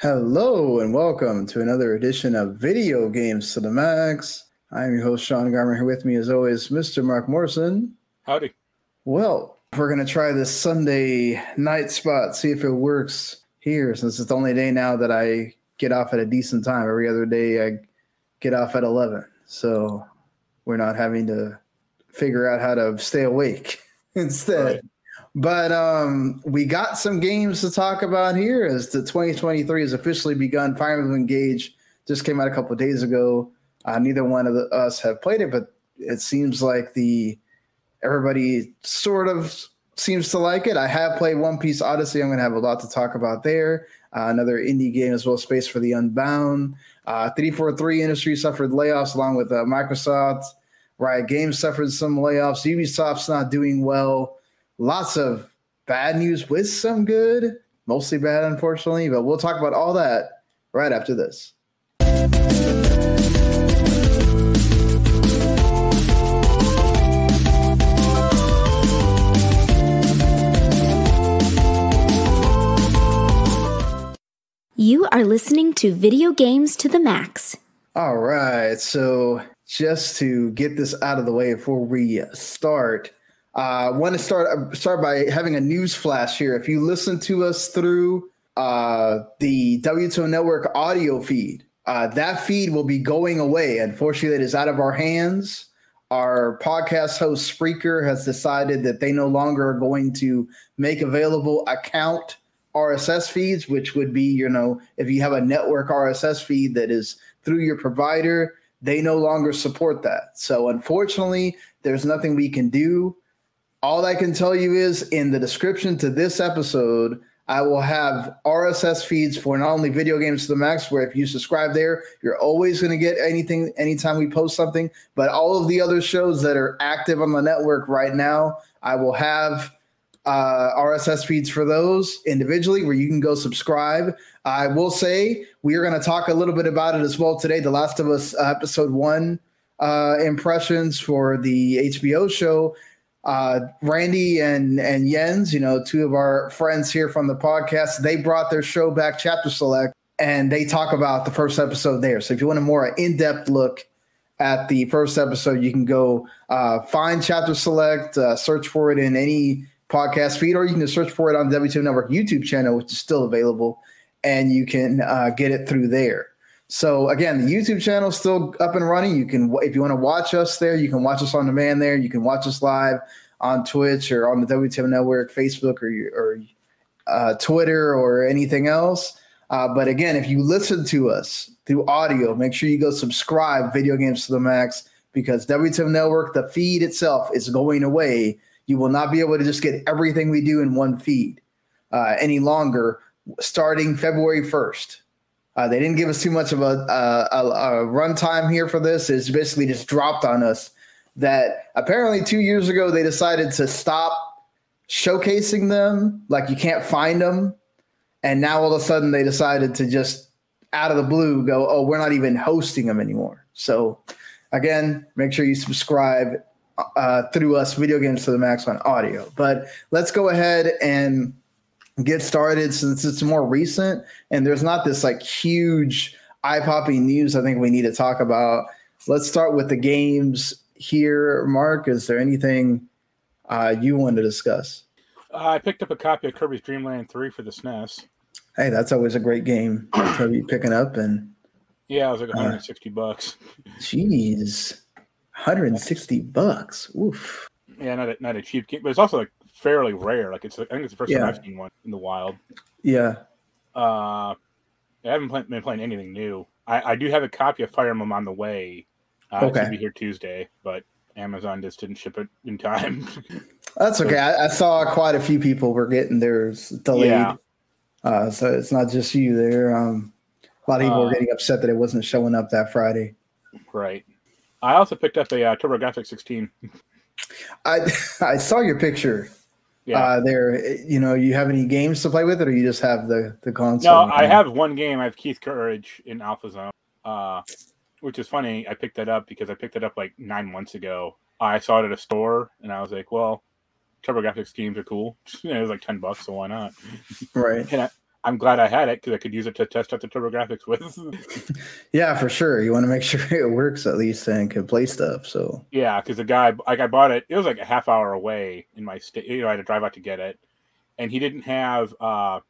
Hello and welcome to another edition of Video Games to the Max. I'm your host, Sean Garmer. Here with me, as always, Mr. Mark Morrison. Howdy. Well, we're going to try this Sunday night spot, see if it works here, since it's the only day now that I get off at a decent time. Every other day, I get off at 11. So we're not having to figure out how to stay awake instead. Right. But um, we got some games to talk about here as the 2023 has officially begun. Fire Emblem Engage just came out a couple days ago. Uh, neither one of the, us have played it, but it seems like the everybody sort of seems to like it. I have played One Piece Odyssey. I'm going to have a lot to talk about there. Uh, another indie game as well, Space for the Unbound. Uh, 343 Industry suffered layoffs along with uh, Microsoft. Riot Games suffered some layoffs. Ubisoft's not doing well. Lots of bad news with some good, mostly bad, unfortunately. But we'll talk about all that right after this. You are listening to Video Games to the Max. All right. So, just to get this out of the way before we start, I uh, want to start uh, start by having a news flash here. If you listen to us through uh, the WTM Network audio feed, uh, that feed will be going away. Unfortunately, it is out of our hands. Our podcast host Spreaker has decided that they no longer are going to make available account RSS feeds, which would be, you know, if you have a network RSS feed that is through your provider, they no longer support that. So, unfortunately, there's nothing we can do. All I can tell you is in the description to this episode, I will have RSS feeds for not only video games to the max, where if you subscribe there, you're always going to get anything anytime we post something, but all of the other shows that are active on the network right now, I will have uh, RSS feeds for those individually where you can go subscribe. I will say we are going to talk a little bit about it as well today. The Last of Us uh, episode one uh, impressions for the HBO show. Uh, Randy and and Jens, you know, two of our friends here from the podcast, they brought their show back, Chapter Select, and they talk about the first episode there. So if you want a more in-depth look at the first episode, you can go uh, find Chapter Select, uh, search for it in any podcast feed, or you can just search for it on the W2 Network YouTube channel, which is still available, and you can uh, get it through there. So again, the YouTube channel is still up and running. You can, if you want to watch us there, you can watch us on demand there. You can watch us live on Twitch or on the WTM Network, Facebook, or or uh, Twitter or anything else. Uh, but again, if you listen to us through audio, make sure you go subscribe Video Games to the Max because WTM Network, the feed itself is going away you will not be able to just get everything we do in one feed uh, any longer starting February 1st. Uh, they didn't give us too much of a, a, a, a runtime here for this. It's basically just dropped on us that apparently two years ago they decided to stop showcasing them. Like you can't find them. And now all of a sudden they decided to just out of the blue go, oh, we're not even hosting them anymore. So again, make sure you subscribe uh, through us video games to the max on audio. But let's go ahead and get started since it's more recent and there's not this like huge eye popping news I think we need to talk about. Let's start with the games here. Mark, is there anything uh, you want to discuss? Uh, I picked up a copy of Kirby's Dream Land 3 for the SNES. Hey, that's always a great game to be picking up and yeah, it was like 160 uh, bucks. Jeez. 160 bucks. Oof. Yeah, not a, not a cheap game, but it's also like fairly rare. Like it's I think it's the first yeah. time I've seen one in the wild. Yeah. Uh, I haven't play, been playing anything new. I, I do have a copy of Fire Emblem on the way. Uh, okay. To be here Tuesday, but Amazon just didn't ship it in time. That's okay. I, I, saw quite a few people were getting theirs delayed. Yeah. Uh, so it's not just you there. Um, a lot of people uh, were getting upset that it wasn't showing up that Friday. Right. I also picked up a uh, TurboGrafx 16. I I saw your picture. Yeah. Uh, there, you know, you have any games to play with it, or you just have the the console? No, I have one game. I have Keith Courage in Alpha Zone, uh, which is funny. I picked that up because I picked it up like nine months ago. I saw it at a store, and I was like, "Well, TurboGrafx games are cool." it was like ten bucks, so why not? Right. And I, I'm glad I had it because I could use it to test out the TurboGrafx with. yeah, for sure. You want to make sure it works at least and can play stuff. So yeah, because the guy like I bought it, it was like a half hour away in my state. You know, I had to drive out to get it, and he didn't have. uh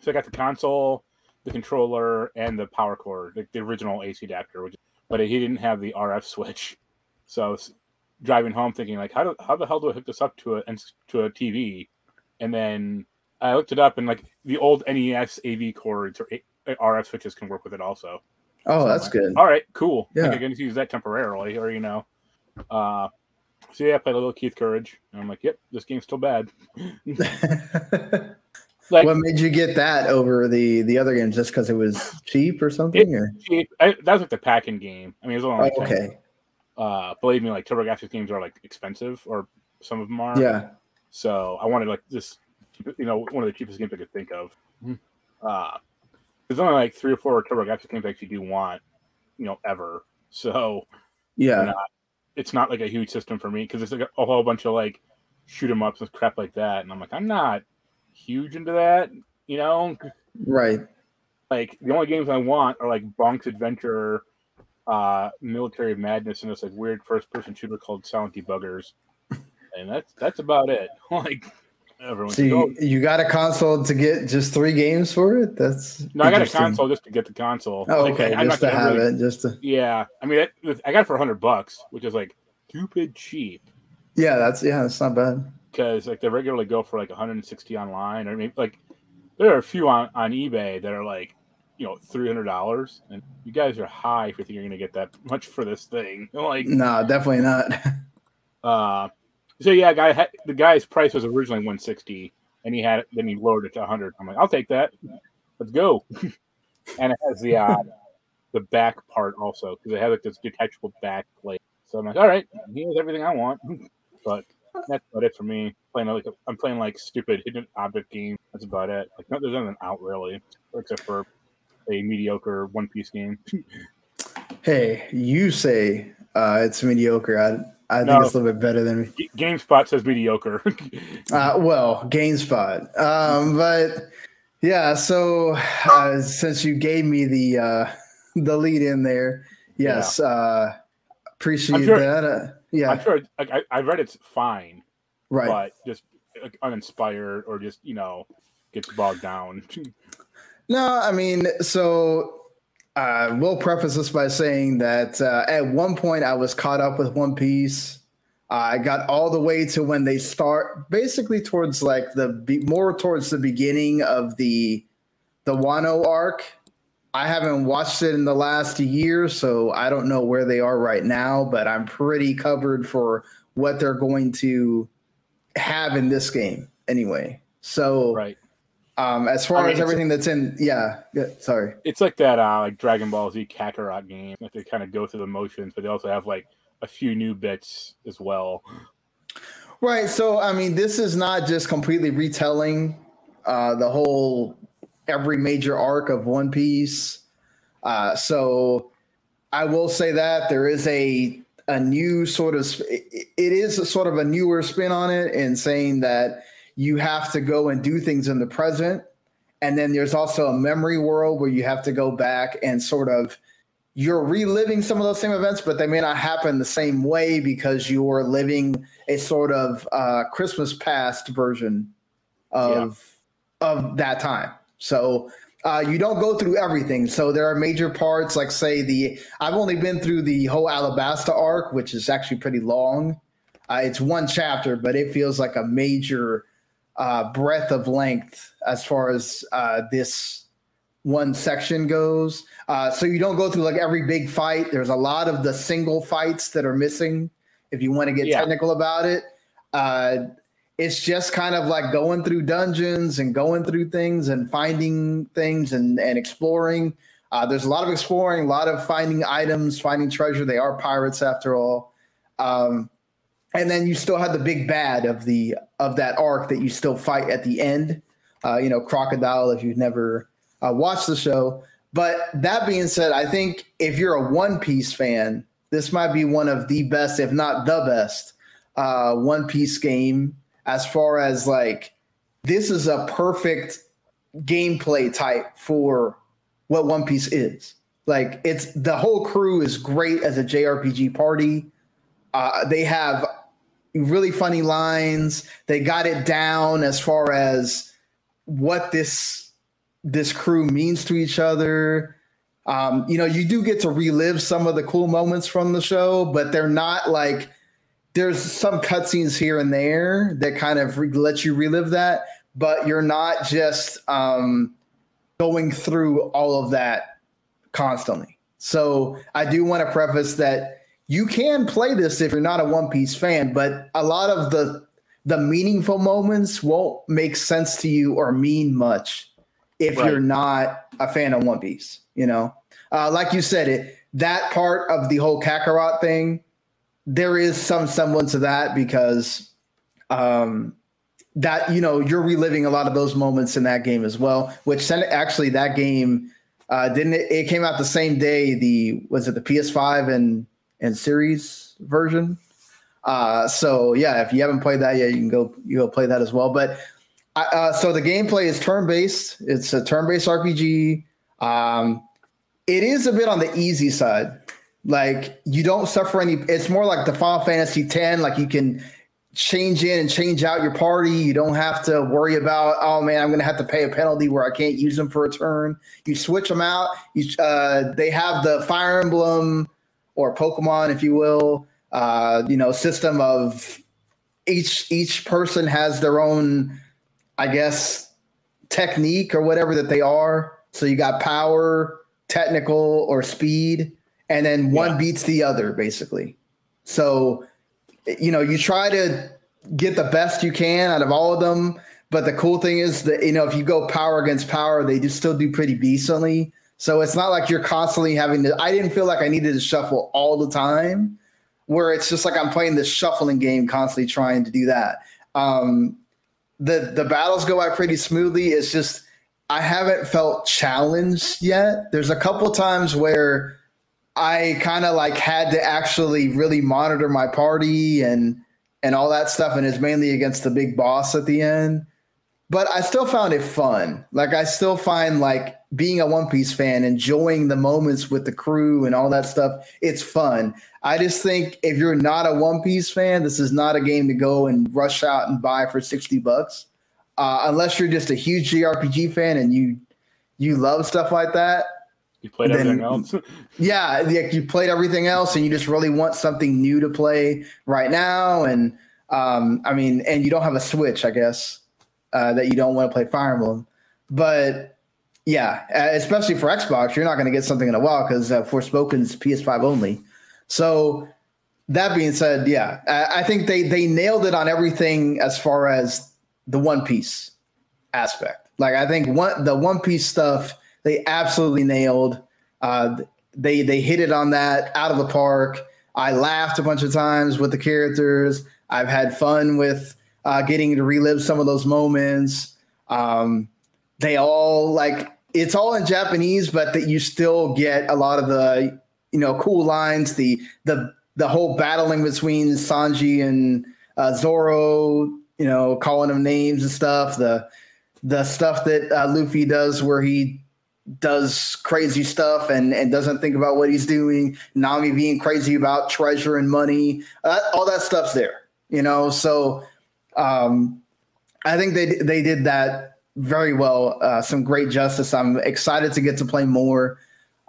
So I got the console, the controller, and the power cord, like the original AC adapter, which, but he didn't have the RF switch. So driving home, thinking like, how do how the hell do I hook this up to a to a TV? And then I looked it up, and like the old NES AV cords or RF switches can work with it also. Oh, so that's like, good. All right, cool. Yeah, I'm going to use that temporarily, or you know. Uh, so yeah, I played a little Keith Courage, and I'm like, yep, this game's still bad. like, what made you get that over the the other games? Just because it was cheap or something? Or cheap. I, that was like the packing game. I mean, it was only like oh, okay. Uh, believe me, like TurboGrafx games are like expensive, or some of them are. Yeah. So I wanted like this you know, one of the cheapest games I could think of. Mm-hmm. Uh, there's only like three or four TurboGrafx games I actually do want, you know, ever. So yeah, not, it's not like a huge system for me because it's like a, a whole bunch of like shoot 'em ups and crap like that, and I'm like, I'm not huge into that, you know. Right. Like the only games I want are like Bonk's Adventure, uh, Military Madness, and this like weird first person shooter called Silent Debuggers, and that's that's about it. like Everyone so you, you, got a console to get just three games for it? That's no, I got a console just to get the console. Oh, okay, like, just to have really, it, just to yeah. I mean, it, I got it for hundred bucks, which is like stupid cheap. Yeah, that's yeah, that's not bad. Because like they regularly go for like 160 online, or maybe like there are a few on on eBay that are like you know three hundred dollars, and you guys are high if you think you're gonna get that much for this thing. Like, no, definitely not. uh, so yeah, guy the guy's price was originally 160, and he had then he lowered it to 100. I'm like, I'll take that. Let's go. and it has the uh, the back part also because it has like this detachable back plate. So I'm like, all right, here's everything I want. but that's about it for me. Playing like I'm playing like stupid hidden object game. That's about it. Like no, there's nothing out really, except for a mediocre One Piece game. hey, you say uh, it's mediocre. I I think it's a little bit better than me. GameSpot says mediocre. uh, well, GameSpot. Um, but yeah, so uh, since you gave me the uh, the lead in there, yes, yeah. uh, appreciate sure, that. Uh, yeah, I'm sure. Like, I, I read it's fine, right? But just like, uninspired or just you know gets bogged down. no, I mean, so uh, we'll preface this by saying that uh, at one point I was caught up with One Piece. I got all the way to when they start, basically towards like the more towards the beginning of the the Wano arc. I haven't watched it in the last year, so I don't know where they are right now. But I'm pretty covered for what they're going to have in this game, anyway. So right. Um, as far I mean, as everything that's in, yeah, yeah, sorry. It's like that, uh, like Dragon Ball Z Kakarot game. Like they kind of go through the motions, but they also have like a few new bits as well. Right. So, I mean, this is not just completely retelling uh, the whole every major arc of One Piece. Uh, so, I will say that there is a a new sort of it is a sort of a newer spin on it, and saying that you have to go and do things in the present. And then there's also a memory world where you have to go back and sort of you're reliving some of those same events, but they may not happen the same way because you're living a sort of uh, Christmas past version of yeah. of that time. So uh, you don't go through everything. So there are major parts, like say the I've only been through the whole Alabasta arc, which is actually pretty long. Uh, it's one chapter, but it feels like a major uh, breadth of length as far as uh, this one section goes. Uh, so you don't go through like every big fight. There's a lot of the single fights that are missing. If you want to get yeah. technical about it, uh, it's just kind of like going through dungeons and going through things and finding things and, and exploring. Uh, there's a lot of exploring, a lot of finding items, finding treasure. They are pirates after all. Um, and then you still have the big bad of the of that arc that you still fight at the end. Uh, you know, Crocodile. If you've never uh, watched the show, but that being said, I think if you're a One Piece fan, this might be one of the best, if not the best, uh, One Piece game. As far as like, this is a perfect gameplay type for what One Piece is. Like it's the whole crew is great as a JRPG party. Uh, they have really funny lines. They got it down as far as what this this crew means to each other. Um, you know, you do get to relive some of the cool moments from the show, but they're not like there's some cutscenes here and there that kind of re- let you relive that, but you're not just um, going through all of that constantly. So I do want to preface that you can play this if you're not a One Piece fan, but a lot of the the meaningful moments won't make sense to you or mean much if right. you're not a fan of One Piece. You know, uh, like you said, it that part of the whole Kakarot thing, there is some semblance of that because um, that you know you're reliving a lot of those moments in that game as well. Which actually that game uh, didn't it, it came out the same day. The was it the PS5 and and series version. Uh, so yeah, if you haven't played that yet, you can go you go play that as well. But uh, so the gameplay is turn based. It's a turn based RPG. Um, it is a bit on the easy side. Like you don't suffer any. It's more like the Final Fantasy X. Like you can change in and change out your party. You don't have to worry about, oh man, I'm going to have to pay a penalty where I can't use them for a turn. You switch them out. You, uh, they have the Fire Emblem or Pokemon, if you will, uh, you know, system of each each person has their own, I guess, technique or whatever that they are. So you got power, technical, or speed, and then one yeah. beats the other, basically. So, you know, you try to get the best you can out of all of them. But the cool thing is that you know if you go power against power, they do still do pretty decently. So it's not like you're constantly having to. I didn't feel like I needed to shuffle all the time, where it's just like I'm playing this shuffling game, constantly trying to do that. Um, the the battles go by pretty smoothly. It's just I haven't felt challenged yet. There's a couple times where I kind of like had to actually really monitor my party and and all that stuff, and it's mainly against the big boss at the end but I still found it fun. Like I still find like being a One Piece fan, enjoying the moments with the crew and all that stuff. It's fun. I just think if you're not a One Piece fan, this is not a game to go and rush out and buy for sixty bucks. Uh, unless you're just a huge JRPG fan and you you love stuff like that. You played then, everything else. yeah, like you played everything else, and you just really want something new to play right now. And um, I mean, and you don't have a Switch, I guess uh, that you don't want to play Fire Emblem. But yeah, especially for Xbox, you're not going to get something in a while because uh, Forspoken's PS5 only. So that being said, yeah, I, I think they they nailed it on everything as far as the One Piece aspect. Like I think one the One Piece stuff they absolutely nailed. Uh, they they hit it on that out of the park. I laughed a bunch of times with the characters. I've had fun with uh, getting to relive some of those moments. Um, they all like it's all in Japanese, but that you still get a lot of the you know cool lines. The the the whole battling between Sanji and uh, Zoro, you know, calling them names and stuff. The the stuff that uh, Luffy does where he does crazy stuff and, and doesn't think about what he's doing. Nami being crazy about treasure and money, uh, all that stuff's there, you know. So um, I think they they did that very well. Uh, some great justice. I'm excited to get to play more.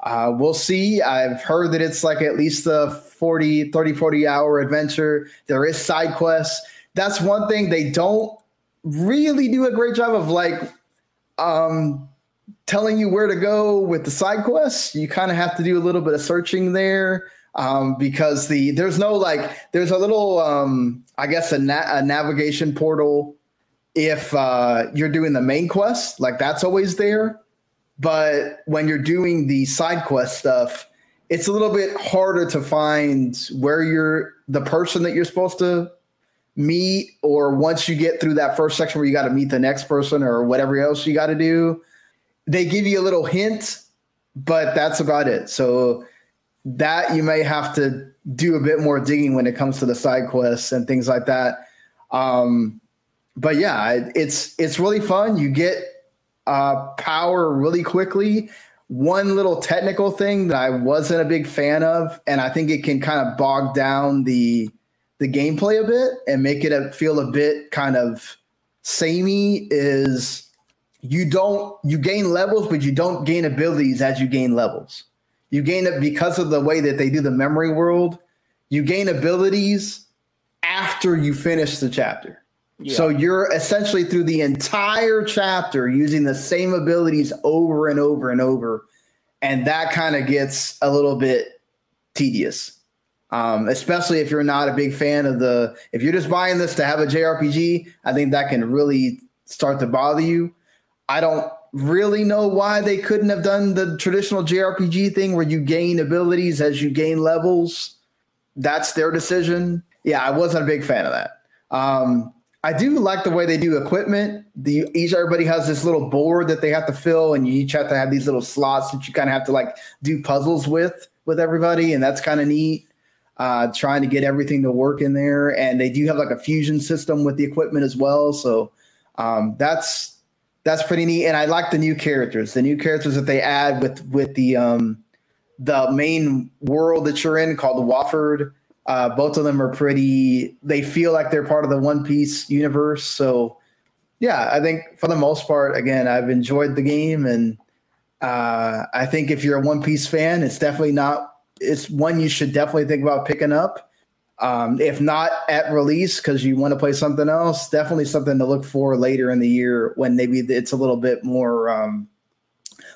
Uh, we'll see. I've heard that it's like at least a 40, 30, 40 hour adventure. There is side quests. That's one thing they don't really do a great job of like um, telling you where to go with the side quests. You kind of have to do a little bit of searching there um, because the there's no like there's a little um, I guess a, na- a navigation portal if uh, you're doing the main quest like that's always there. But when you're doing the side quest stuff it's a little bit harder to find where you're the person that you're supposed to meet or once you get through that first section where you got to meet the next person or whatever else you got to do. They give you a little hint but that's about it. So that you may have to do a bit more digging when it comes to the side quests and things like that. Um, but yeah, it's it's really fun. You get uh, power really quickly. One little technical thing that I wasn't a big fan of, and I think it can kind of bog down the the gameplay a bit and make it feel a bit kind of samey. Is you don't you gain levels, but you don't gain abilities as you gain levels. You gain it because of the way that they do the memory world. You gain abilities after you finish the chapter. Yeah. So you're essentially through the entire chapter using the same abilities over and over and over. And that kind of gets a little bit tedious. Um, especially if you're not a big fan of the if you're just buying this to have a JRPG, I think that can really start to bother you. I don't really know why they couldn't have done the traditional JRPG thing where you gain abilities as you gain levels. That's their decision. Yeah, I wasn't a big fan of that. Um, I do like the way they do equipment. The each everybody has this little board that they have to fill, and you each have to have these little slots that you kind of have to like do puzzles with with everybody, and that's kind of neat. Uh, trying to get everything to work in there, and they do have like a fusion system with the equipment as well. So um, that's that's pretty neat. And I like the new characters, the new characters that they add with with the um, the main world that you're in called Waford. Uh, both of them are pretty. They feel like they're part of the One Piece universe. So, yeah, I think for the most part, again, I've enjoyed the game, and uh, I think if you're a One Piece fan, it's definitely not. It's one you should definitely think about picking up. Um, if not at release because you want to play something else, definitely something to look for later in the year when maybe it's a little bit more um,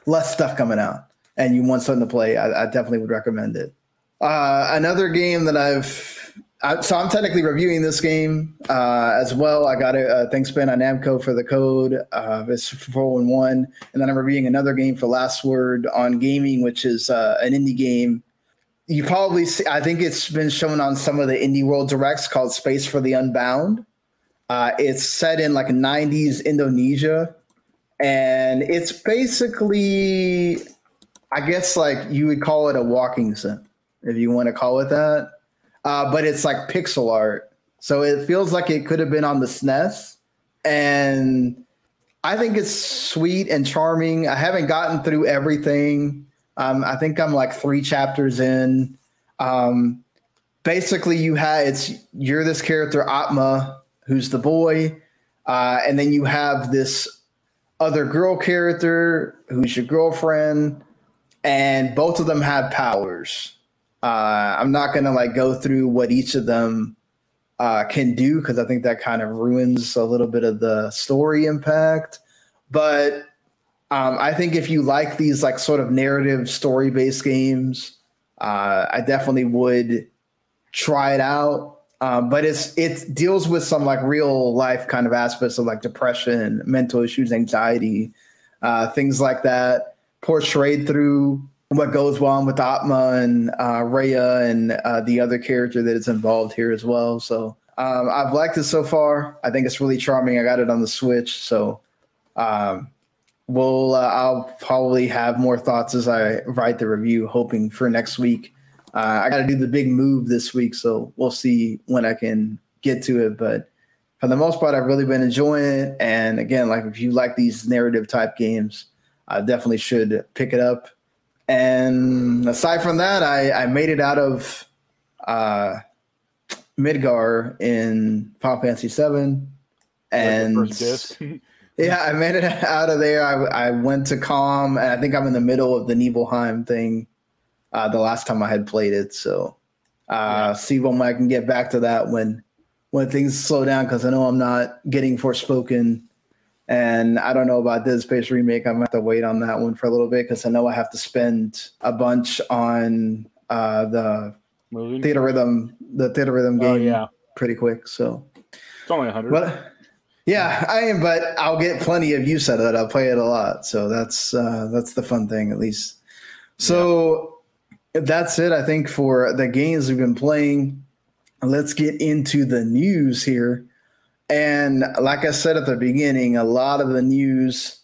less stuff coming out and you want something to play. I, I definitely would recommend it. Uh, another game that I've I, so I'm technically reviewing this game uh, as well. I got a, thanks Bandai Namco for the code. Uh, it's four one one, and then I'm reviewing another game for Last Word on Gaming, which is uh, an indie game. You probably see. I think it's been shown on some of the Indie World Directs called Space for the Unbound. Uh, it's set in like 90s Indonesia, and it's basically, I guess, like you would call it a walking sim if you want to call it that. Uh, but it's like pixel art. So it feels like it could have been on the SNES. And I think it's sweet and charming. I haven't gotten through everything. Um, I think I'm like three chapters in. Um, basically, you have it's you're this character Atma, who's the boy, uh, and then you have this other girl character who's your girlfriend, and both of them have powers. Uh, I'm not to like go through what each of them uh, can do because I think that kind of ruins a little bit of the story impact. But um, I think if you like these like sort of narrative story based games, uh, I definitely would try it out. Um, but it's it deals with some like real life kind of aspects of like depression, mental issues, anxiety, uh, things like that, portrayed through what goes on with Atma and uh, Raya and uh, the other character that is involved here as well. So um, I've liked it so far. I think it's really charming. I got it on the Switch, so um, we'll uh, I'll probably have more thoughts as I write the review, hoping for next week. Uh, I got to do the big move this week, so we'll see when I can get to it. But for the most part, I've really been enjoying it. And again, like if you like these narrative type games, I definitely should pick it up and aside from that, I, I made it out of uh, Midgar in Final Fantasy VII, and yeah, I made it out of there. I, I went to Kalm, and I think I'm in the middle of the Nibelheim thing. Uh, the last time I had played it, so uh, yeah. see when I can get back to that when when things slow down because I know I'm not getting Forspoken and I don't know about Dead Space remake. I'm gonna have to wait on that one for a little bit because I know I have to spend a bunch on uh, the Moving? Theatrhythm, the Theatrhythm oh, game. Oh, yeah. pretty quick. So it's only a hundred. But yeah, I am. But I'll get plenty of use out of it. I'll play it a lot. So that's uh, that's the fun thing, at least. So yeah. that's it. I think for the games we've been playing. Let's get into the news here. And like I said at the beginning, a lot of the news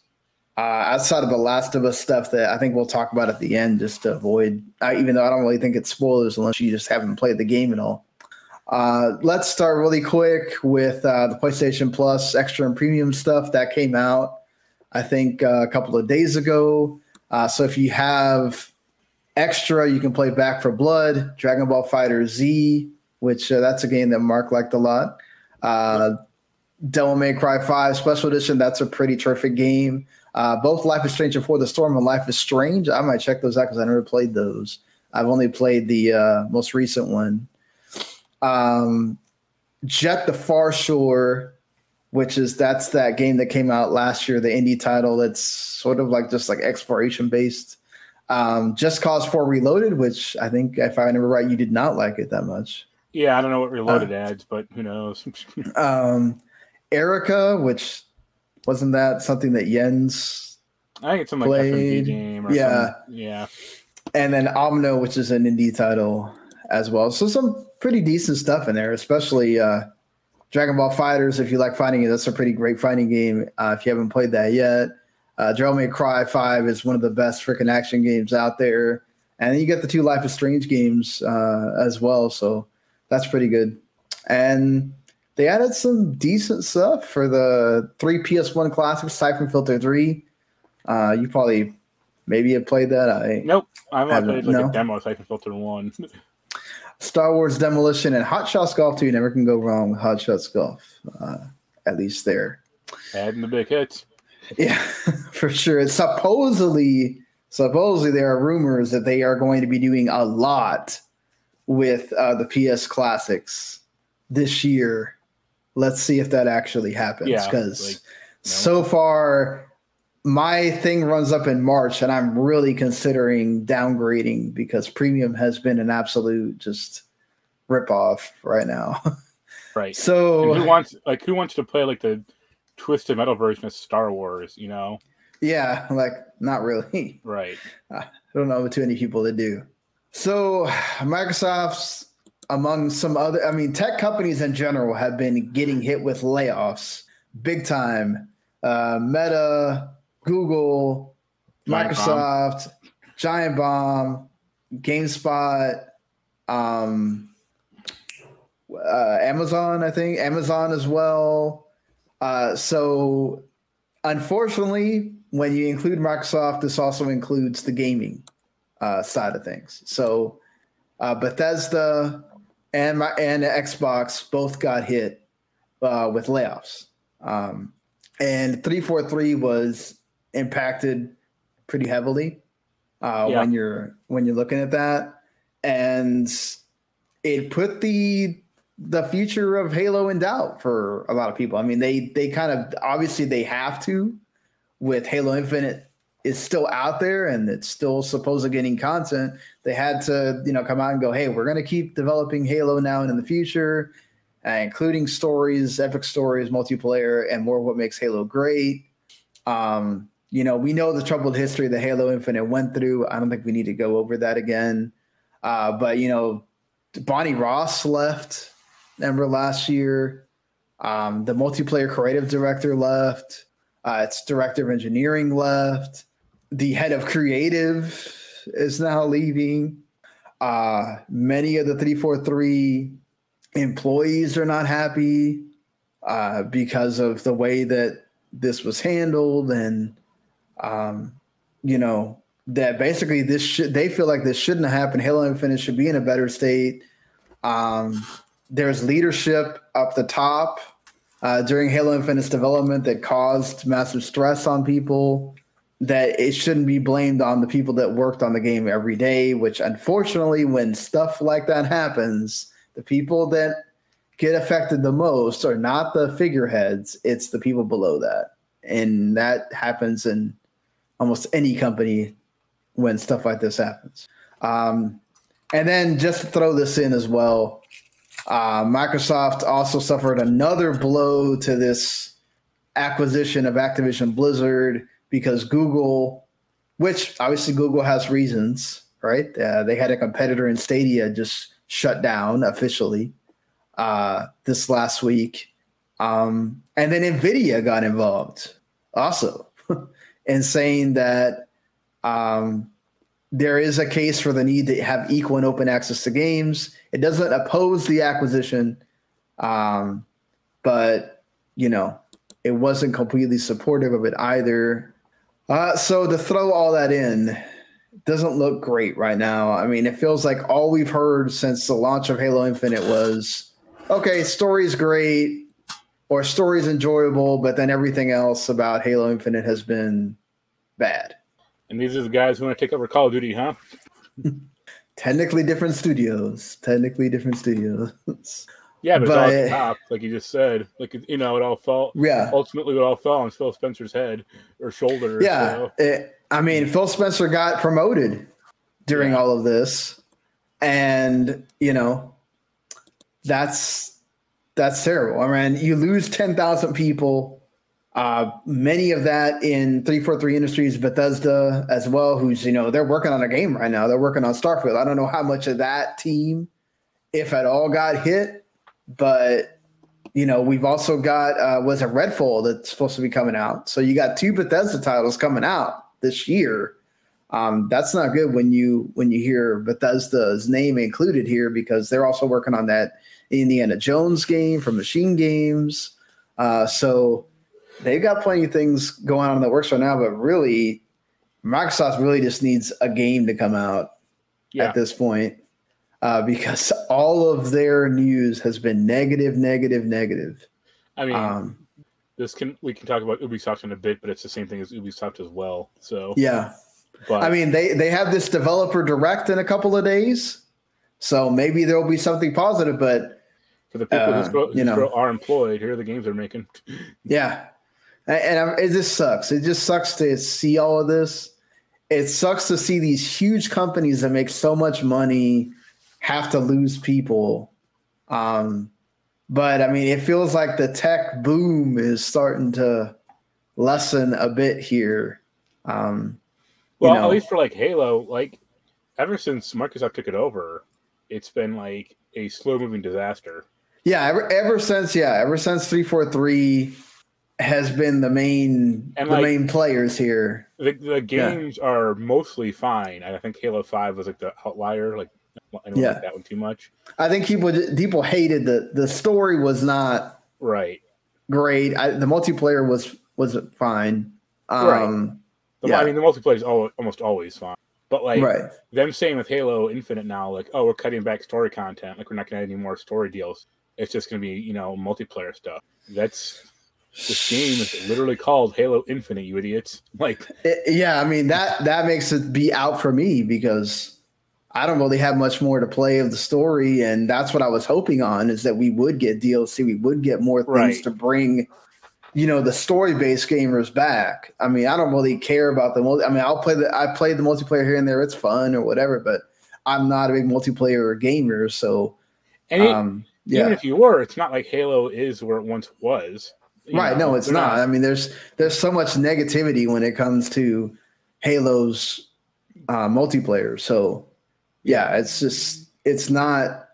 uh, outside of the Last of Us stuff that I think we'll talk about at the end, just to avoid, uh, even though I don't really think it's spoilers unless you just haven't played the game at all. Uh, let's start really quick with uh, the PlayStation Plus extra and premium stuff that came out. I think uh, a couple of days ago. Uh, so if you have extra, you can play Back 4 Blood, Dragon Ball Fighter Z, which uh, that's a game that Mark liked a lot. Uh, Devil May Cry 5 Special Edition, that's a pretty terrific game. Uh, both Life is Strange Before the Storm and Life is Strange. I might check those out because I never played those. I've only played the most recent one. Um, Jet the Far Shore, which is that's that game that came out last year, the indie title that's sort of like just like exploration based. Um, Just Cause 4 Reloaded, which I think, if I remember right, you did not like it that much. Yeah, I don't know what Reloaded uh, adds, but who knows? um, Erica, which wasn't that something that Jens I think it's some like FMV game. yeah, some, yeah. And then Omno, which is an indie title as well. So some pretty decent stuff in there, especially uh, Dragon Ball Fighters. If you like fighting it, that's a pretty great fighting game. Uh, if you haven't played that yet, uh, Devil May Cry Five is one of the best freaking action games out there. And then you get the two Life is Strange games uh, as well. So that's pretty good. And they added some decent stuff for the three PS1 classics, Syphon Filter 3. Uh, you probably maybe have played that. I Nope. I've played like no? a demo of Syphon Filter 1. Star Wars Demolition and Hot Shots Golf too. You never can go wrong with Hot Shots Golf, uh, at least there. Adding the big hits. Yeah, for sure. It's supposedly, supposedly there are rumors that they are going to be doing a lot with uh, the PS Classics this year let's see if that actually happens. Because yeah, like, no. so far, my thing runs up in March, and I'm really considering downgrading because premium has been an absolute just rip off right now. Right. So and who wants like who wants to play like the twisted metal version of Star Wars? You know. Yeah, like not really. Right. I don't know too many people that do. So Microsoft's among some other, I mean, tech companies in general have been getting hit with layoffs big time. Uh, Meta, Google, Giant Microsoft, Bomb. Giant Bomb, GameSpot, um, uh, Amazon, I think, Amazon as well. Uh, so, unfortunately, when you include Microsoft, this also includes the gaming uh, side of things. So, uh, Bethesda, and my and Xbox both got hit uh, with layoffs. Um, and 343 was impacted pretty heavily uh, yeah. when you're when you're looking at that, and it put the the future of Halo in doubt for a lot of people. I mean, they they kind of obviously they have to with Halo Infinite is still out there and it's still supposed to getting content, they had to, you know, come out and go, hey, we're going to keep developing Halo now and in the future, uh, including stories, epic stories, multiplayer, and more of what makes Halo great. Um, you know, we know the troubled history the Halo Infinite went through. I don't think we need to go over that again. Uh, but, you know, Bonnie Ross left, remember last year. Um, the multiplayer creative director left. Uh, its director of engineering left the head of creative is now leaving. Uh, many of the 343 employees are not happy uh, because of the way that this was handled. And, um, you know, that basically this should, they feel like this shouldn't have happened. Halo Infinite should be in a better state. Um, there's leadership up the top uh, during Halo Infinite's development that caused massive stress on people that it shouldn't be blamed on the people that worked on the game every day, which unfortunately, when stuff like that happens, the people that get affected the most are not the figureheads, it's the people below that. And that happens in almost any company when stuff like this happens. Um, and then just to throw this in as well, uh, Microsoft also suffered another blow to this acquisition of Activision Blizzard because Google, which obviously Google has reasons, right? Uh, they had a competitor in Stadia just shut down officially uh, this last week. Um, and then NVIDIA got involved also in saying that um, there is a case for the need to have equal and open access to games. It doesn't oppose the acquisition, um, but you know it wasn't completely supportive of it either. Uh, so to throw all that in doesn't look great right now. I mean, it feels like all we've heard since the launch of Halo Infinite was, okay, story's great or story's enjoyable, but then everything else about Halo Infinite has been bad. And these are the guys who want to take over Call of Duty, huh? Technically different studios. Technically different studios. Yeah, but, but it's all top, like you just said. Like you know, it all fell. Yeah. Ultimately, it all fell on Phil Spencer's head or shoulder. Yeah. So. It, I mean, Phil Spencer got promoted during yeah. all of this, and you know, that's that's terrible. I mean, you lose ten thousand people. Uh, many of that in 343 Industries, Bethesda as well, who's, you know, they're working on a game right now. They're working on Starfield. I don't know how much of that team, if at all, got hit but you know, we've also got uh, was a Redfall that's supposed to be coming out. So you got two Bethesda titles coming out this year. Um, that's not good when you when you hear Bethesda's name included here because they're also working on that Indiana Jones game from Machine Games. Uh, so they've got plenty of things going on in the works right now, but really, Microsoft really just needs a game to come out yeah. at this point uh, because all of their news has been negative, negative, negative. I mean, um, this can we can talk about Ubisoft in a bit, but it's the same thing as Ubisoft as well. So yeah, but I mean they they have this developer direct in a couple of days, so maybe there will be something positive. But for the people uh, who, you know, are employed, here are the games they're making. yeah, and, and it just sucks. It just sucks to see all of this. It sucks to see these huge companies that make so much money have to lose people. Um, but I mean, it feels like the tech boom is starting to lessen a bit here. Um, well, know. at least for like Halo, like ever since Microsoft took it over, it's been like a slow moving disaster. Yeah, ever, ever since yeah, ever since three four three has been the main and the like, main players here. The, the games yeah. are mostly fine. I think Halo Five was like the outlier. Like I don't yeah. like that one too much. I think people people hated the the story was not right great. I, the multiplayer was was fine. Um, right. The, yeah. I mean, the multiplayer is almost always fine. But like right. them saying with Halo Infinite now, like, oh, we're cutting back story content. Like, we're not going to add any more story deals. It's just going to be, you know, multiplayer stuff. That's this game is literally called Halo Infinite. You idiots! Like, it, yeah, I mean that that makes it be out for me because I don't really have much more to play of the story, and that's what I was hoping on is that we would get DLC, we would get more things right. to bring, you know, the story based gamers back. I mean, I don't really care about the multi. I mean, I'll play the I played the multiplayer here and there; it's fun or whatever, but I'm not a big multiplayer gamer, so. And it, um, yeah. even if you were, it's not like Halo is where it once was. Right? Know? No, it's not. not. I mean, there's there's so much negativity when it comes to Halo's uh, multiplayer, so yeah, it's just it's not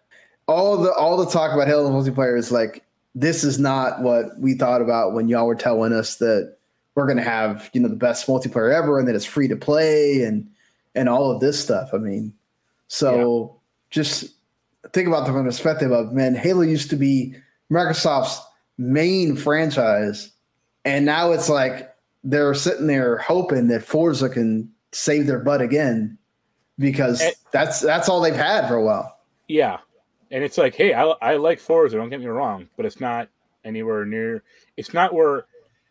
all the all the talk about Halo multiplayer is like this is not what we thought about when y'all were telling us that we're gonna have you know the best multiplayer ever and that it's free to play and and all of this stuff. I mean, so yeah. just think about the perspective of man, Halo used to be Microsoft's main franchise, and now it's like they're sitting there hoping that Forza can save their butt again because and, that's that's all they've had for a while. Yeah, and it's like, hey, I, I like Forza. Don't get me wrong, but it's not anywhere near. It's not where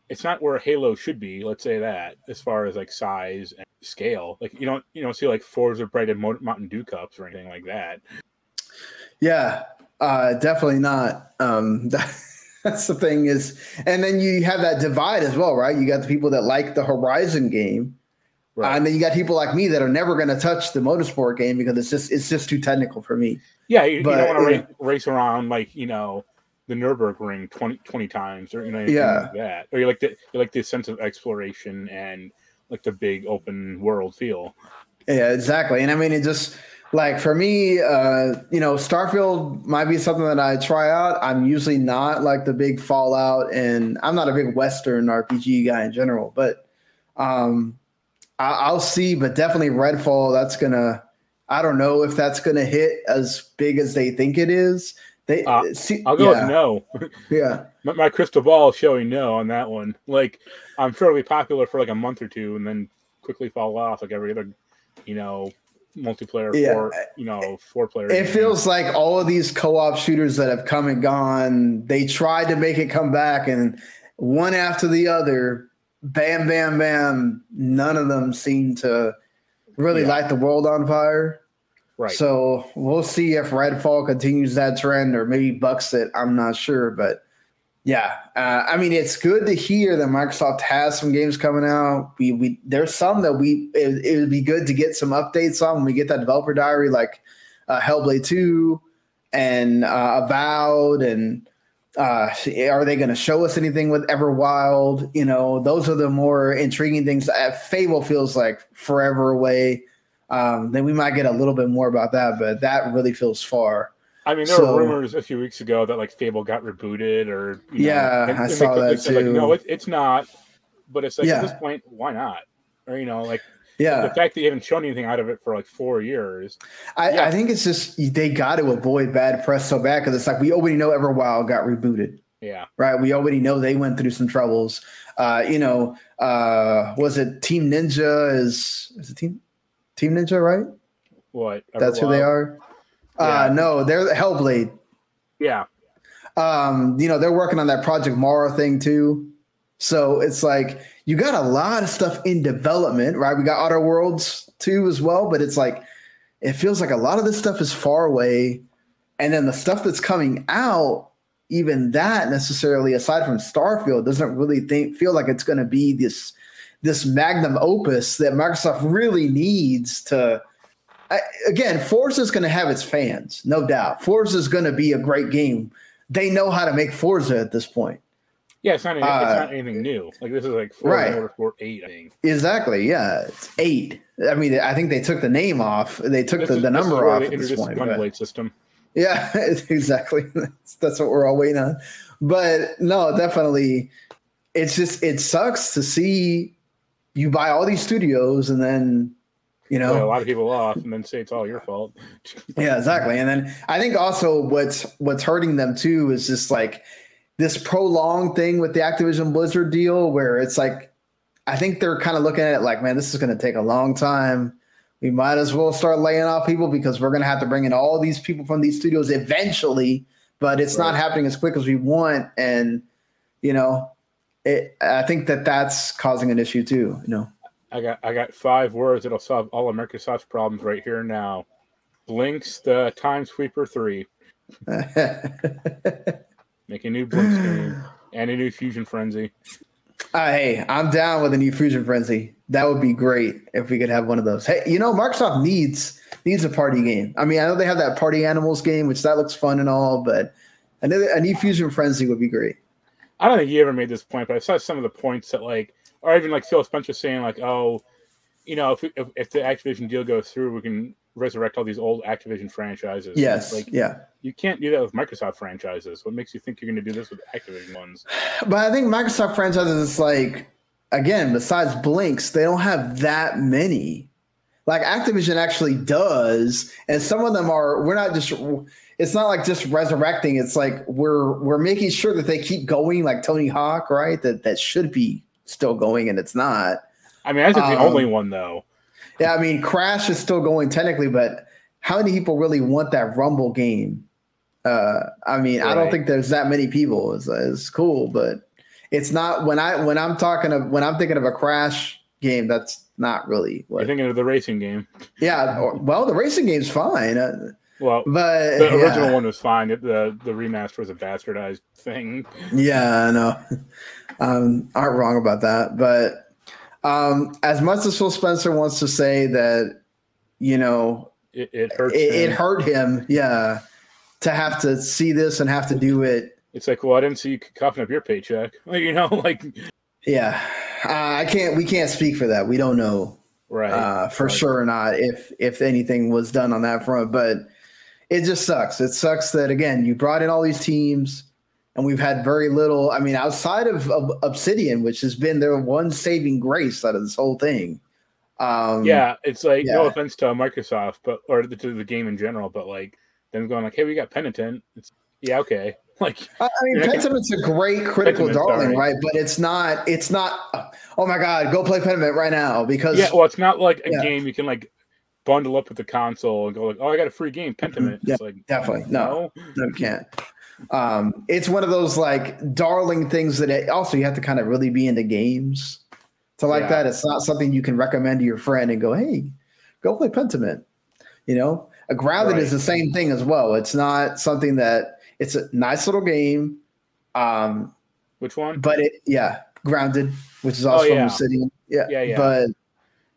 it's not where Halo should be. Let's say that as far as like size and scale. Like you don't you don't see like Forza branded Mountain Dew cups or anything like that. Yeah, uh, definitely not. Um, that, that's the thing is, and then you have that divide as well, right? You got the people that like the Horizon game Right. Uh, and then you got people like me that are never going to touch the motorsport game because it's just it's just too technical for me. Yeah, you, but, you don't want to race, race, around like you know the Nurburgring 20, 20 times or you know yeah like that, or you like the you like the sense of exploration and like the big open world feel. Yeah, exactly. And I mean, it just like for me, uh, you know, Starfield might be something that I try out. I'm usually not like the big Fallout, and I'm not a big Western RPG guy in general, but um I'll see, but definitely Redfall. That's gonna. I don't know if that's gonna hit as big as they think it is. They, Uh, see, I'll go yeah, with no. Yeah, my, my crystal ball is showing no on that one. Like I'm sure it'll be popular for like a month or two and then quickly fall off like every other, you know, multiplayer Yeah. four, you know, four player. it feels like all of these co-op shooters that have come and gone. They tried to make it come back, and one after the other, bam, bam, bam. None of them seem to really Yeah. light the world on fire. right. So we'll see if Redfall continues that trend or maybe bucks it. I'm not sure, but yeah, uh, I mean it's good to hear that Microsoft has some games coming out. We we there's some that we it, it would be good to get some updates on when we get that developer diary, like uh, Hellblade Two and uh, Avowed, and uh, are they going to show us anything with Everwild? You know, those are the more intriguing things. Uh, Fable feels like forever away um, then we might get a little bit more about that, but that really feels far. I mean, there So- were rumors a few weeks ago that like Fable got rebooted, or you know, Yeah, and- I and saw that said, like, too. no, it, it's not. But it's like Yeah. at this point, why not? Or you know, like yeah, the fact that you haven't shown anything out of it for like four years. I, yeah. I think it's just they got to avoid bad press so bad because it's like we already know Everwild got rebooted, Yeah, right? We already know they went through some troubles. Uh, you know, uh, was it Team Ninja? Is is it Team Team Ninja? Right? what? That's who they Everwild? Are. Uh, no, they're Hellblade. Yeah, um, you know, they're working on that Project Mara thing too. So it's like you got a lot of stuff in development, right? We got Outer Worlds too as well, but it's like it feels like a lot of this stuff is far away. And then the stuff that's coming out, even that necessarily, aside from Starfield, doesn't really think feel like it's gonna be this this magnum opus that Microsoft really needs to I, again, Forza is going to have its fans, no doubt. Forza is going to be a great game. They know how to make Forza at this point. yeah. It's not. Any, Uh, it's not anything new. Like this is like four Right. or four eight. I think. Exactly. Yeah, it's eight. I mean, I think they took the name off. They took This the, the is number off at this point. the but- system. Yeah, exactly. That's, that's what we're all waiting on. But no, definitely, it's just it sucks to see you buy all these studios and then you know a lot of people off, and then say it's all your fault. Yeah, exactly. And then I think also what's what's hurting them too is just like this prolonged thing with the Activision Blizzard deal where it's like I think they're kind of looking at it like, man, this is going to take a long time. We might as well start laying off people because we're going to have to bring in all these people from these studios eventually, but it's not happening as quick as we want and you know, it I think that that's causing an issue too, you know. I got I got five words that'll solve all of Microsoft's problems right here now. Blinx the Time Sweeper three. Make a new Blinx game and a new Fusion Frenzy. Uh, hey, I'm down with a new Fusion Frenzy. That would be great if we could have one of those. Hey, you know, Microsoft needs needs a party game. I mean, I know they have that Party Animals game, which that looks fun and all, but another a new Fusion Frenzy would be great. I don't think you ever made this point, but I saw some of the points that like, or even like Phil Spencer saying like, oh, you know, if we, if, if the Activision deal goes through, we can resurrect all these old Activision franchises. Yes, like yeah. you can't do that with Microsoft franchises. What makes you think you're going to do this with Activision ones? But I think Microsoft franchises is like again, besides Blinx, they don't have that many. Like Activision actually does, and some of them are. We're not just. It's not like just resurrecting. It's like we're we're making sure that they keep going, like Tony Hawk, right? That that should be still going, and it's not. I mean, I think the Um, only one though. Yeah, I mean, Crash is still going technically, but how many people really want that Rumble game? Uh, I mean, I don't think there's that many people. It's, it's cool, but it's not when I when I'm talking of when I'm thinking of a Crash game. That's not really You're what. thinking of the racing game. Yeah, or, well, the racing game's fine, uh, Well, but the yeah. original one was fine. The the remaster was a bastardized thing. Yeah, I know. Um, aren't wrong about that. But um, as much as Phil Spencer wants to say that, you know, It, it hurts. it, it hurt him, yeah, to have to see this and have to do it. It's like, well, I didn't see you coughing up your paycheck. Like, you know, like Yeah, uh, I can't. We can't speak for that. We don't know right. uh, for Right. sure or not if if anything was done on that front. But it just sucks. It sucks that again you brought in all these teams, and we've had very little. I mean, outside of, of Obsidian, which has been their one saving grace out of this whole thing. Um, yeah, it's like no offense to Microsoft, but or to the game in general, but like them going like, hey, we got Penitent. It's Yeah, okay. Like I mean, Yeah. Pentiment's a great critical Pentiment, darling, sorry. right? But it's not. It's not. Oh my God, go play Pentiment right now because yeah, well, it's not like a Yeah. game you can like bundle up with the console and go like, oh, I got a free game, Pentiment. Yeah, It's like definitely no. no. No, you can't. Um, it's one of those like darling things that it, also you have to kind of really be into games to like Yeah. that. It's not something you can recommend to your friend and go, hey, go play Pentiment. You know, a grounded Right. is the same thing as well. It's not something that it's a nice little game. Um, Which one? but it, yeah, grounded, which is also Oh, yeah. Obsidian. Yeah, Yeah, yeah. But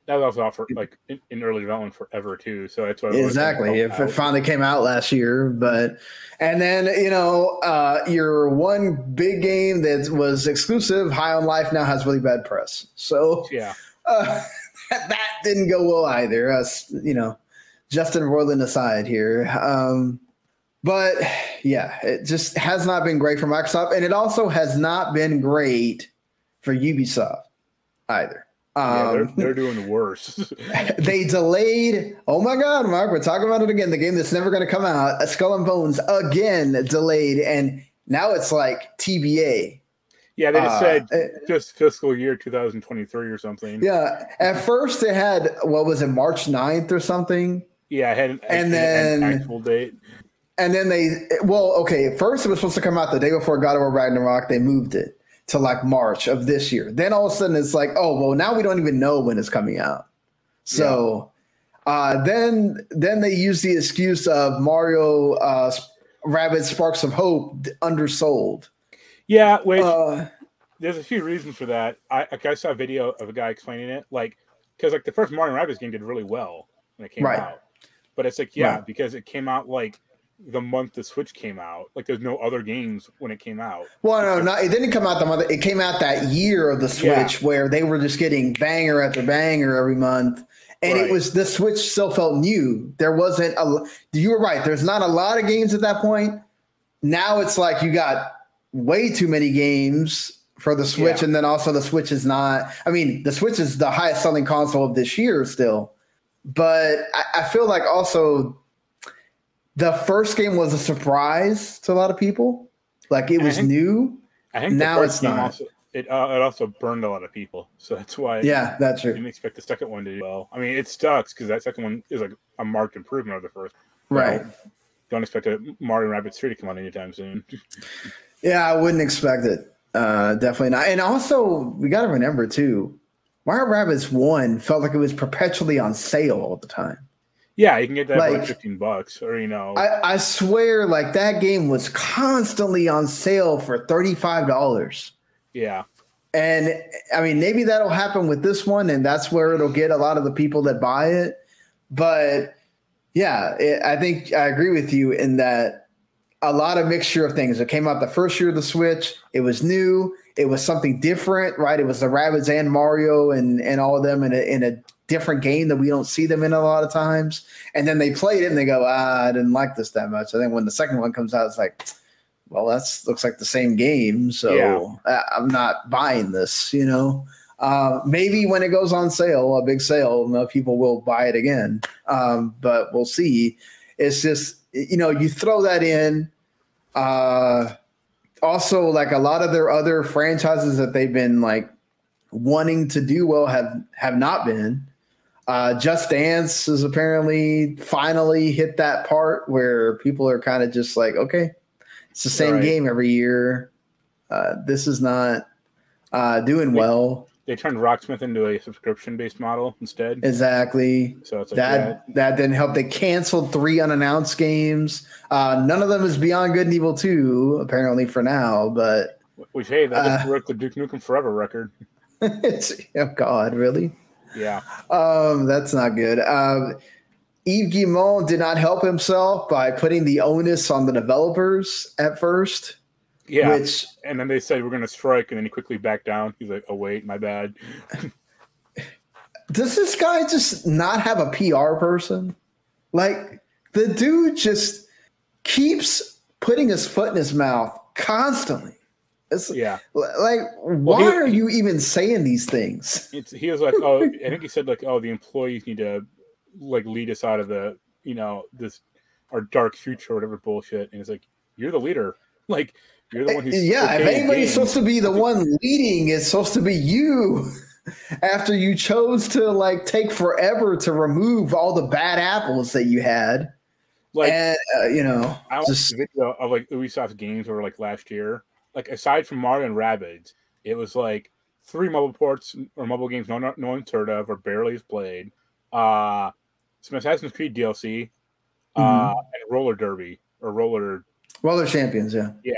that was also offered like in, in early development forever too. So that's why exactly if it finally came out last year but and then you know uh your one big game that was exclusive high on life now has really bad press so yeah, uh, that didn't go well either us you know justin roiland aside here um but yeah it just has not been great for microsoft and it also has not been great for ubisoft either yeah um, they're, they're doing worse. they delayed. Oh my God, Mark, we're talking about it again. The game that's never going to come out, Skull and Bones, again delayed, and now it's like TBA. yeah, they just Uh, said uh, just fiscal year 2023 or something. yeah, at first it had what was it, March 9th or something, yeah, I had an, And an- then- an actual date. and then they well, okay, first it was supposed to come out the day before God of War Ragnarok. They moved it to like March of this year. Then all of a sudden it's like, oh well, now we don't even know when it's coming out. So. Uh, then, then they use the excuse of Mario uh, Rabbids Sparks of Hope undersold. Yeah, which Uh, there's a few reasons for that. I like, I saw a video of a guy explaining it, like because like the first Mario Rabbids game did really well when it came Right. out, but it's like yeah, Right. because it came out like the month the Switch came out. Like there's no other games when it came out. well, no, not, it didn't come out the month. It came out that year of the Switch where they were just getting banger after banger every month. And Right. it was the Switch still felt new. There wasn't a. You were right. There's not a lot of games at that point. Now it's like you got way too many games for the Switch, Yeah. and then also the Switch is not. I mean, the Switch is the highest selling console of this year still, but I, I feel like also the first game was a surprise to a lot of people. Like it And I was think- new. I think Now it's not. also it uh, it also burned a lot of people, so that's why Yeah, that's I true. didn't expect the second one to do well. I mean, it sucks because that second one is like a marked improvement of the first. Right. know, don't expect a Mario Rabbids 3 to come out anytime soon. Yeah, I wouldn't expect it. Uh, definitely not. And also, we got to remember too, Mario Rabbids One felt like it was perpetually on sale all the time. Yeah, you can get that for like Like- 15 bucks, or you know, I, I swear, like that game was constantly on sale for thirty five dollars. yeah, And I mean, maybe that'll happen with this one, and that's where it'll get a lot of the people that buy it. But yeah, it, I think I agree with you in that a lot of mixture of things. It came out the first year of the Switch. It was new. It was something different, right? It was the Rabbids and Mario and and all of them in a in a different game that we don't see them in a lot of times. And then they played it and they go, ah, I didn't like this that much. I think when the second one comes out, it's like, well, that's looks like the same game. So Yeah. I'm not buying this, you know. Uh, maybe when it goes on sale, a big sale, people will buy it again. Um, but we'll see. It's just you know you throw that in. Uh, also, like a lot of their other franchises that they've been like wanting to do well have have not been. Uh, Just Dance has apparently finally hit that part where people are kind of just like, okay, it's the same Right. game every year. Uh, this is not uh, doing Yeah. well. they turned Rocksmith into a subscription based model instead. Exactly. so it's like that that didn't help. They canceled three unannounced games. Uh, none of them is Beyond Good and Evil Two, apparently for now. But yeah, which hey, that uh, broke the Duke Nukem Forever record. it's oh God, really? Yeah, Um, that's not good. Um, Yves Guillemot did not help himself by putting the onus on the developers at first, yeah. which and then they said we're gonna strike, and then he quickly backed down. He's like, "Oh wait, my bad." does this guy just not have a PR person? Like the dude just keeps putting his foot in his mouth constantly. It's Yeah, like why he- are you even saying these things? it's, he was like, "Oh, I think he said like, oh, the employees need to like lead us out of the, you know, this our dark future or whatever bullshit." And it's like, you're the leader. Like you're the one who's yeah. If anybody's games. supposed to be the one leading, it's supposed to be you. After you chose to like take forever to remove all the bad apples that you had, like and uh, you know, I watched just a video of like Ubisoft games over like last year. Like aside from Mario and Rabbids, it was like three mobile ports or mobile games no, no one's heard of or barely has played. Uh, some Assassin's Creed DLC, uh, Mhm. and Roller Derby or Roller, roller champions, yeah. yeah.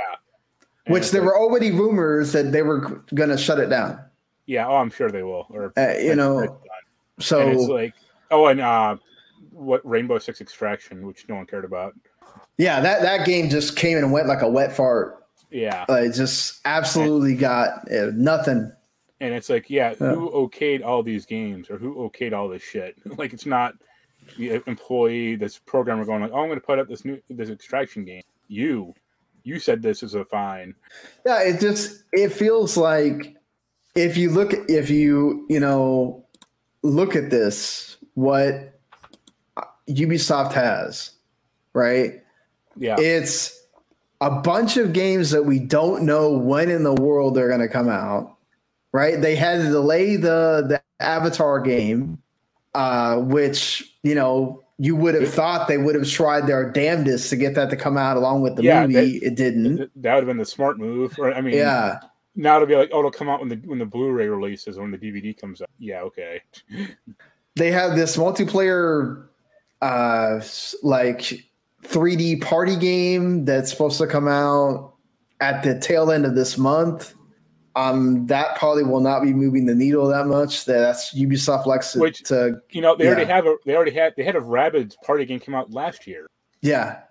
And Which there like- were already rumors that they were going to shut it down. yeah. Oh, I'm sure they will. Or Uh, you know, and it's so like oh, and uh, what Rainbow Six Extraction, which no one cared about. yeah, that that game just came and went like a wet fart. Yeah, Uh, it just absolutely got uh, nothing. and it's like yeah, Yeah. who okayed all these games or who okayed all this shit? like it's not the employee, this programmer going like, oh, I'm going to put up this new this extraction game. You, you said this is a fine. Yeah, it just it feels like if you look if you you know look at this what Ubisoft has, right? Yeah, It's a bunch of games that we don't know when in the world they're going to come out, right? They had to delay the the Avatar game, uh, which you know you would have thought they would have tried their damnedest to get that to come out along with the Yeah, movie. it didn't. That would have been the smart move. Or I mean, Yeah. Now it'll be like, oh, it'll come out when the when the Blu-ray releases when the DVD comes out. Yeah, okay. they have this multiplayer uh like 3D party game that's supposed to come out at the tail end of this month. Um, that probably will not be moving the needle that much. That's Ubisoft likes to, Which- to You know, they already have a they already had they had a Rabbids party game come out last year, yeah.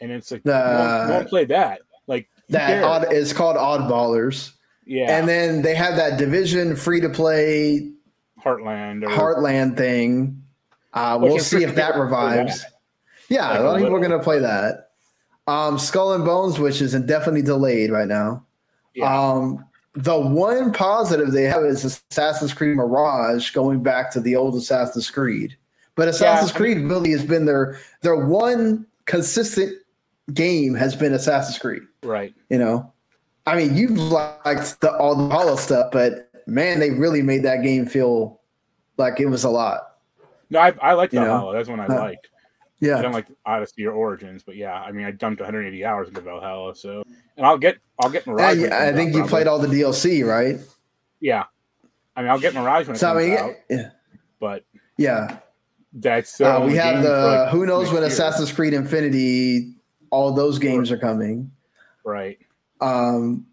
and it's like The- no, one, no one played that. Like That odd is called Oddballers, yeah, and then they have that Division free to play Heartland or Heartland thing. Uh, we'll see if that revives. Yeah, Like lot of people are going to play that. Um, Skull and Bones, which is indefinitely delayed right now. yeah. Um, the one positive they have is Assassin's Creed Mirage going back to the old Assassin's Creed. But Assassin's I Creed really has been their their one consistent game has been Assassin's Creed. right. You know, I mean, you've liked the, all the Hollow stuff, but man, they really made that game feel like it was a lot. No, I, I like know? Valhalla. That's one I Uh, liked. Yeah, I don't like Odyssey or Origins, but yeah, I mean, I dumped 180 hours into Valhalla, so and I'll get I'll get Yeah, Mirage. it I think out, you probably. played all the DLC, right? Yeah, I mean, I'll get Mirage when it So I mean, out, yeah, but yeah. that's Uh, we have the like, who knows when year. Assassin's Creed Infinity, all those games are coming. right. Um,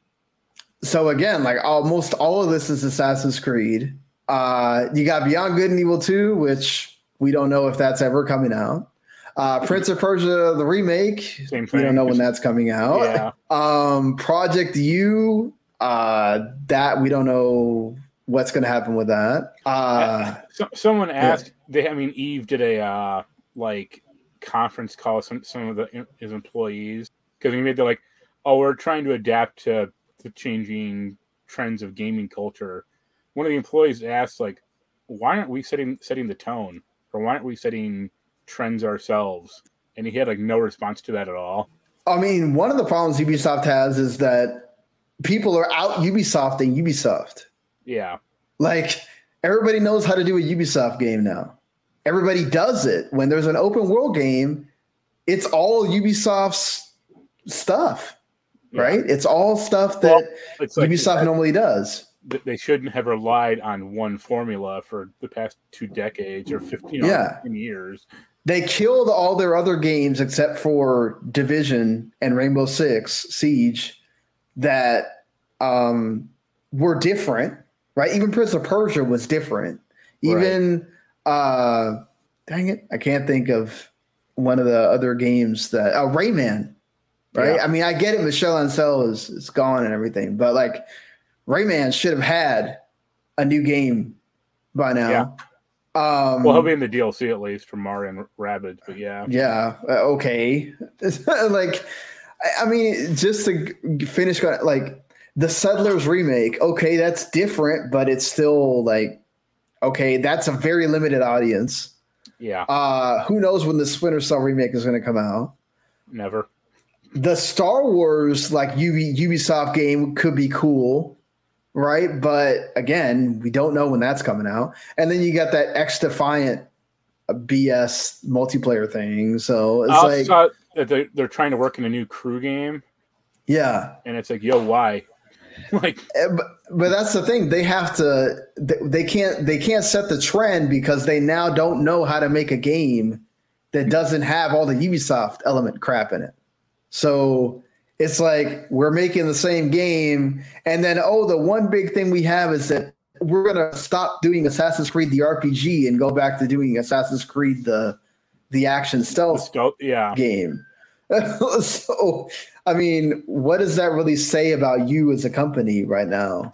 so again, like almost all of this is Assassin's Creed. Uh, you got Beyond Good and Evil 2, which we don't know if that's ever coming out. Uh, Prince of Persia, the remake, Same we don't know when that's coming out. Yeah, Um, Project U, uh, that we don't know what's going to happen with that. Uh, so, someone asked. They, I mean, Yves did a uh, like conference call with some some of the his employees because he made the like, oh, we're trying to adapt to the changing trends of gaming culture. One of the employees asked like, why aren't we setting setting the tone, or why aren't we setting trends ourselves? And he had like no response to that at all. I mean, one of the problems Ubisoft has is that people are out Ubisoft and Ubisoft. Yeah, Like everybody knows how to do a Ubisoft game now. Everybody does it. When there's an open world game, it's all Ubisoft's stuff, Yeah. right? It's all stuff that Well, like Ubisoft normally does. they shouldn't have relied on one formula for the past two decades or 15 you know, Yeah. 15 years. They killed all their other games except for Division and Rainbow Six Siege that um, were different, right? Even Prince of Persia was different. Even uh, dang it, I can't think of one of the other games that uh, Rayman, right? Yeah. I mean, I get it. Michel Ancel is is gone and everything, but like Rayman should have had a new game by now. Um, Well, he'll be in the DLC at least from Mario and Rabbids, but yeah. yeah, uh, okay. like, I- I mean, just to finish, like the Settlers remake. Okay, that's different, but it's still like, okay, that's a very limited audience. Yeah, Uh, who knows when the Splinter Cell remake is going to come out? never. the Star Wars like Ubi, Ubisoft game could be cool, right? But again, we don't know when that's coming out. And then you got that XDefiant BS multiplayer thing. So it's like, saw that they're, they're trying to work in a new crew game, yeah. and it's like, yo, why? like, Eh, But, but that's the thing. They have to. They, they can't. They can't set the trend because they now don't know how to make a game that doesn't have all the Ubisoft element crap in it. So it's like we're making the same game, and then oh, the one big thing we have is that we're gonna stop doing Assassin's Creed the RPG and go back to doing Assassin's Creed the the action stealth yeah. game. so, I mean, what does that really say about you as a company right now?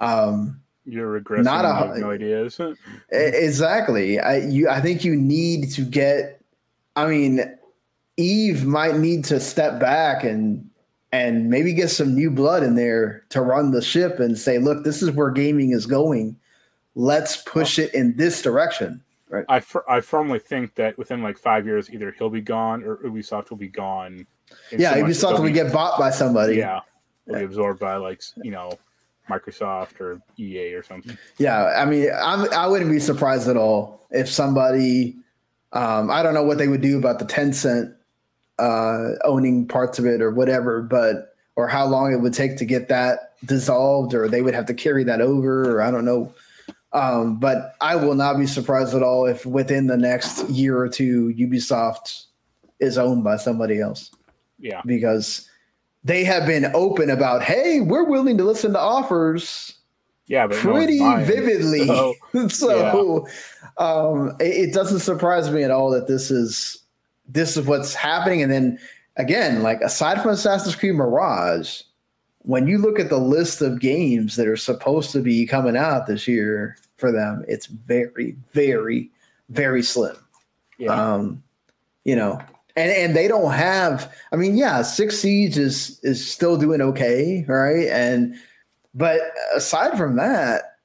Um, You're regressing. Not a- I have no ideas. e- exactly. I you I think you need to get. I mean, Yves might need to step back and and maybe get some new blood in there to run the ship and say, look, this is where gaming is going. Let's push it in this direction. Right. I, fir- I firmly think that within like five years, either he'll be gone or Ubisoft will be gone. Yeah, so Ubisoft they'll be- get bought by somebody. Yeah, they'll be absorbed by like you know Microsoft or EA or something. Yeah, I mean, I'm I wouldn't be surprised at all if somebody, um, I don't know what they would do about the Tencent uh, owning parts of it or whatever, but or how long it would take to get that dissolved, or they would have to carry that over, or I don't know. Um, but I will not be surprised at all if within the next year or two, Ubisoft is owned by somebody else Yeah, because they have been open about, hey, we're willing to listen to offers yeah, but pretty buying. vividly. So, So, um, it, it doesn't surprise me at all that this is this is what's happening. And then again, like aside from Assassin's Creed Mirage, when you look at the list of games that are supposed to be coming out this year for them, it's very, very, very slim. yeah, Um, you know, and and they don't have. I mean, yeah, Six Siege is is still doing okay, right? And but aside from that,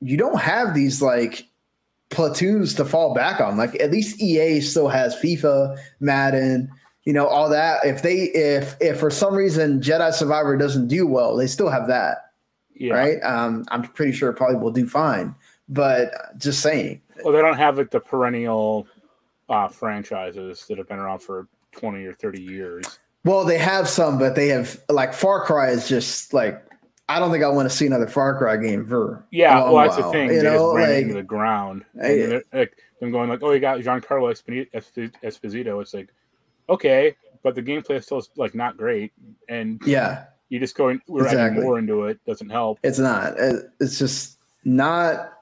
you don't have these like platoons to fall back on. Like at least EA still has FIFA, Madden, you know, all that. If they if if for some reason Jedi Survivor doesn't do well, they still have that, yeah. right? Um, I'm pretty sure it probably will do fine. But just saying, Well, they don't have like the perennial uh, franchises that have been around for twenty or thirty years. Well, they have some, but they have like Far Cry is just like I don't think I want to see another Far Cry game for Yeah, well, that's the thing. You they know, just ran like into the ground. I- like, them going like, "Oh, you got Giancarlo Esposito." It's like, okay, but the gameplay is still like not great, and yeah, you just going we're adding more into it doesn't help. it's not. It's just not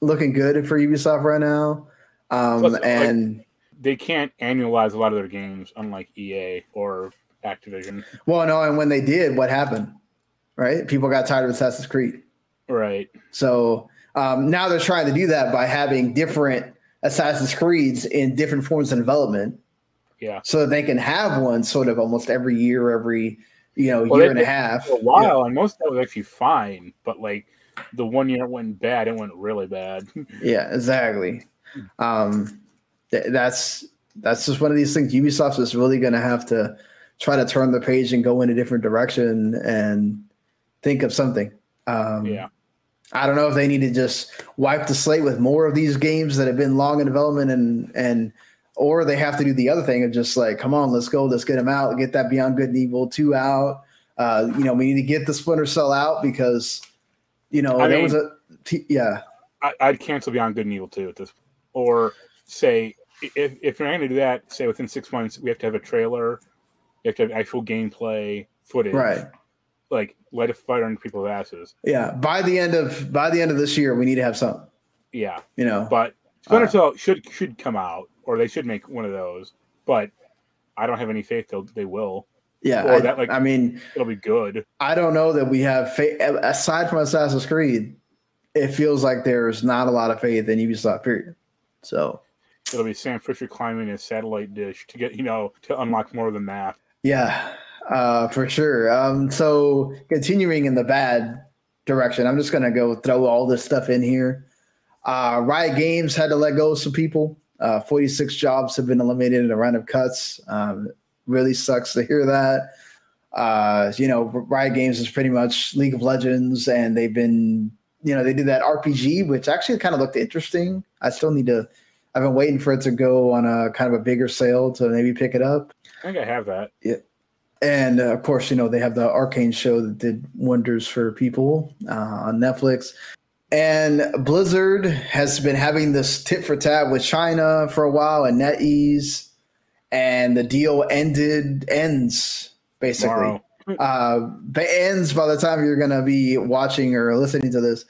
looking good for Ubisoft right now. Um, Plus, like- and They can't annualize a lot of their games, unlike EA or Activision. well, no, and when they did, what happened? Right, people got tired of Assassin's Creed. Right. So um, now they're trying to do that by having different Assassin's Creeds in different forms of development. Yeah. so that they can have one sort of almost every year, every you know Well, year and a half. For a while, and most of that was actually fine, but like the one year it went bad, it went really bad. Yeah, exactly. Um, th- that's that's just one of these things. Ubisoft is really going to have to try to turn the page and go in a different direction and think of something. Um, yeah. I don't know if they need to just wipe the slate with more of these games that have been long in development and and or they have to do the other thing of just like, come on, let's go, let's get them out, get that Beyond Good and Evil two out. Uh, you know, we need to get the Splinter Cell out because you know I there mean- was a t- yeah I, I'd cancel Beyond Good and Evil two at this, or say if if you're not going to do that, say within six months we have to have a trailer, you have to have actual gameplay footage, right Like light a fire under people's asses. yeah. By the end of by the end of this year, we need to have something. Yeah, You know, but Splinter Uh, Cell should should come out, or they should make one of those. But I don't have any faith they'll they will. yeah. or I, that, like- I mean, It'll be good. I don't know that we have faith aside from Assassin's Creed. It feels like there's not a lot of faith in Ubisoft. Period. So It'll be Sam Fisher climbing a satellite dish to get you know to unlock more of the map. Yeah, uh, for sure. Um, so continuing in the bad direction, I'm just gonna go throw all this stuff in here. Uh, Riot Games had to let go of some people. Uh, 46 jobs have been eliminated in a round of cuts. Um, really sucks to hear that. Uh, you know, Riot Games is pretty much League of Legends, and they've been, you know, they did that RPG, which actually kind of looked interesting. I still need to. I've been waiting for it to go on a kind of a bigger sale to maybe pick it up. I think I have that. Yeah. And uh, of course, you know, they have the Arcane show that did wonders for people uh, on Netflix. And Blizzard has been having this tit for tat with China for a while and NetEase, and the deal ended ends basically. Tomorrow. Uh, the ends by the time you're going to be watching or listening to this,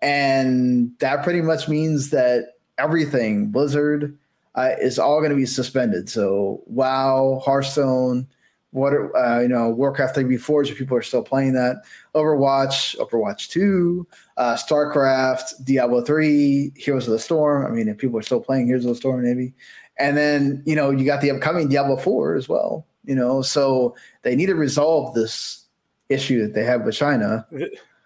and that pretty much means that everything Blizzard uh, is all going to be suspended. So WoW, Hearthstone, what uh, you know, Warcraft three Reforged, people are still playing that. Overwatch, Overwatch two, uh, StarCraft, Diablo three, Heroes of the Storm. I mean, if people are still playing Heroes of the Storm, maybe. And then you know you got the upcoming Diablo four as well. You know, so they need to resolve this issue that they have with China.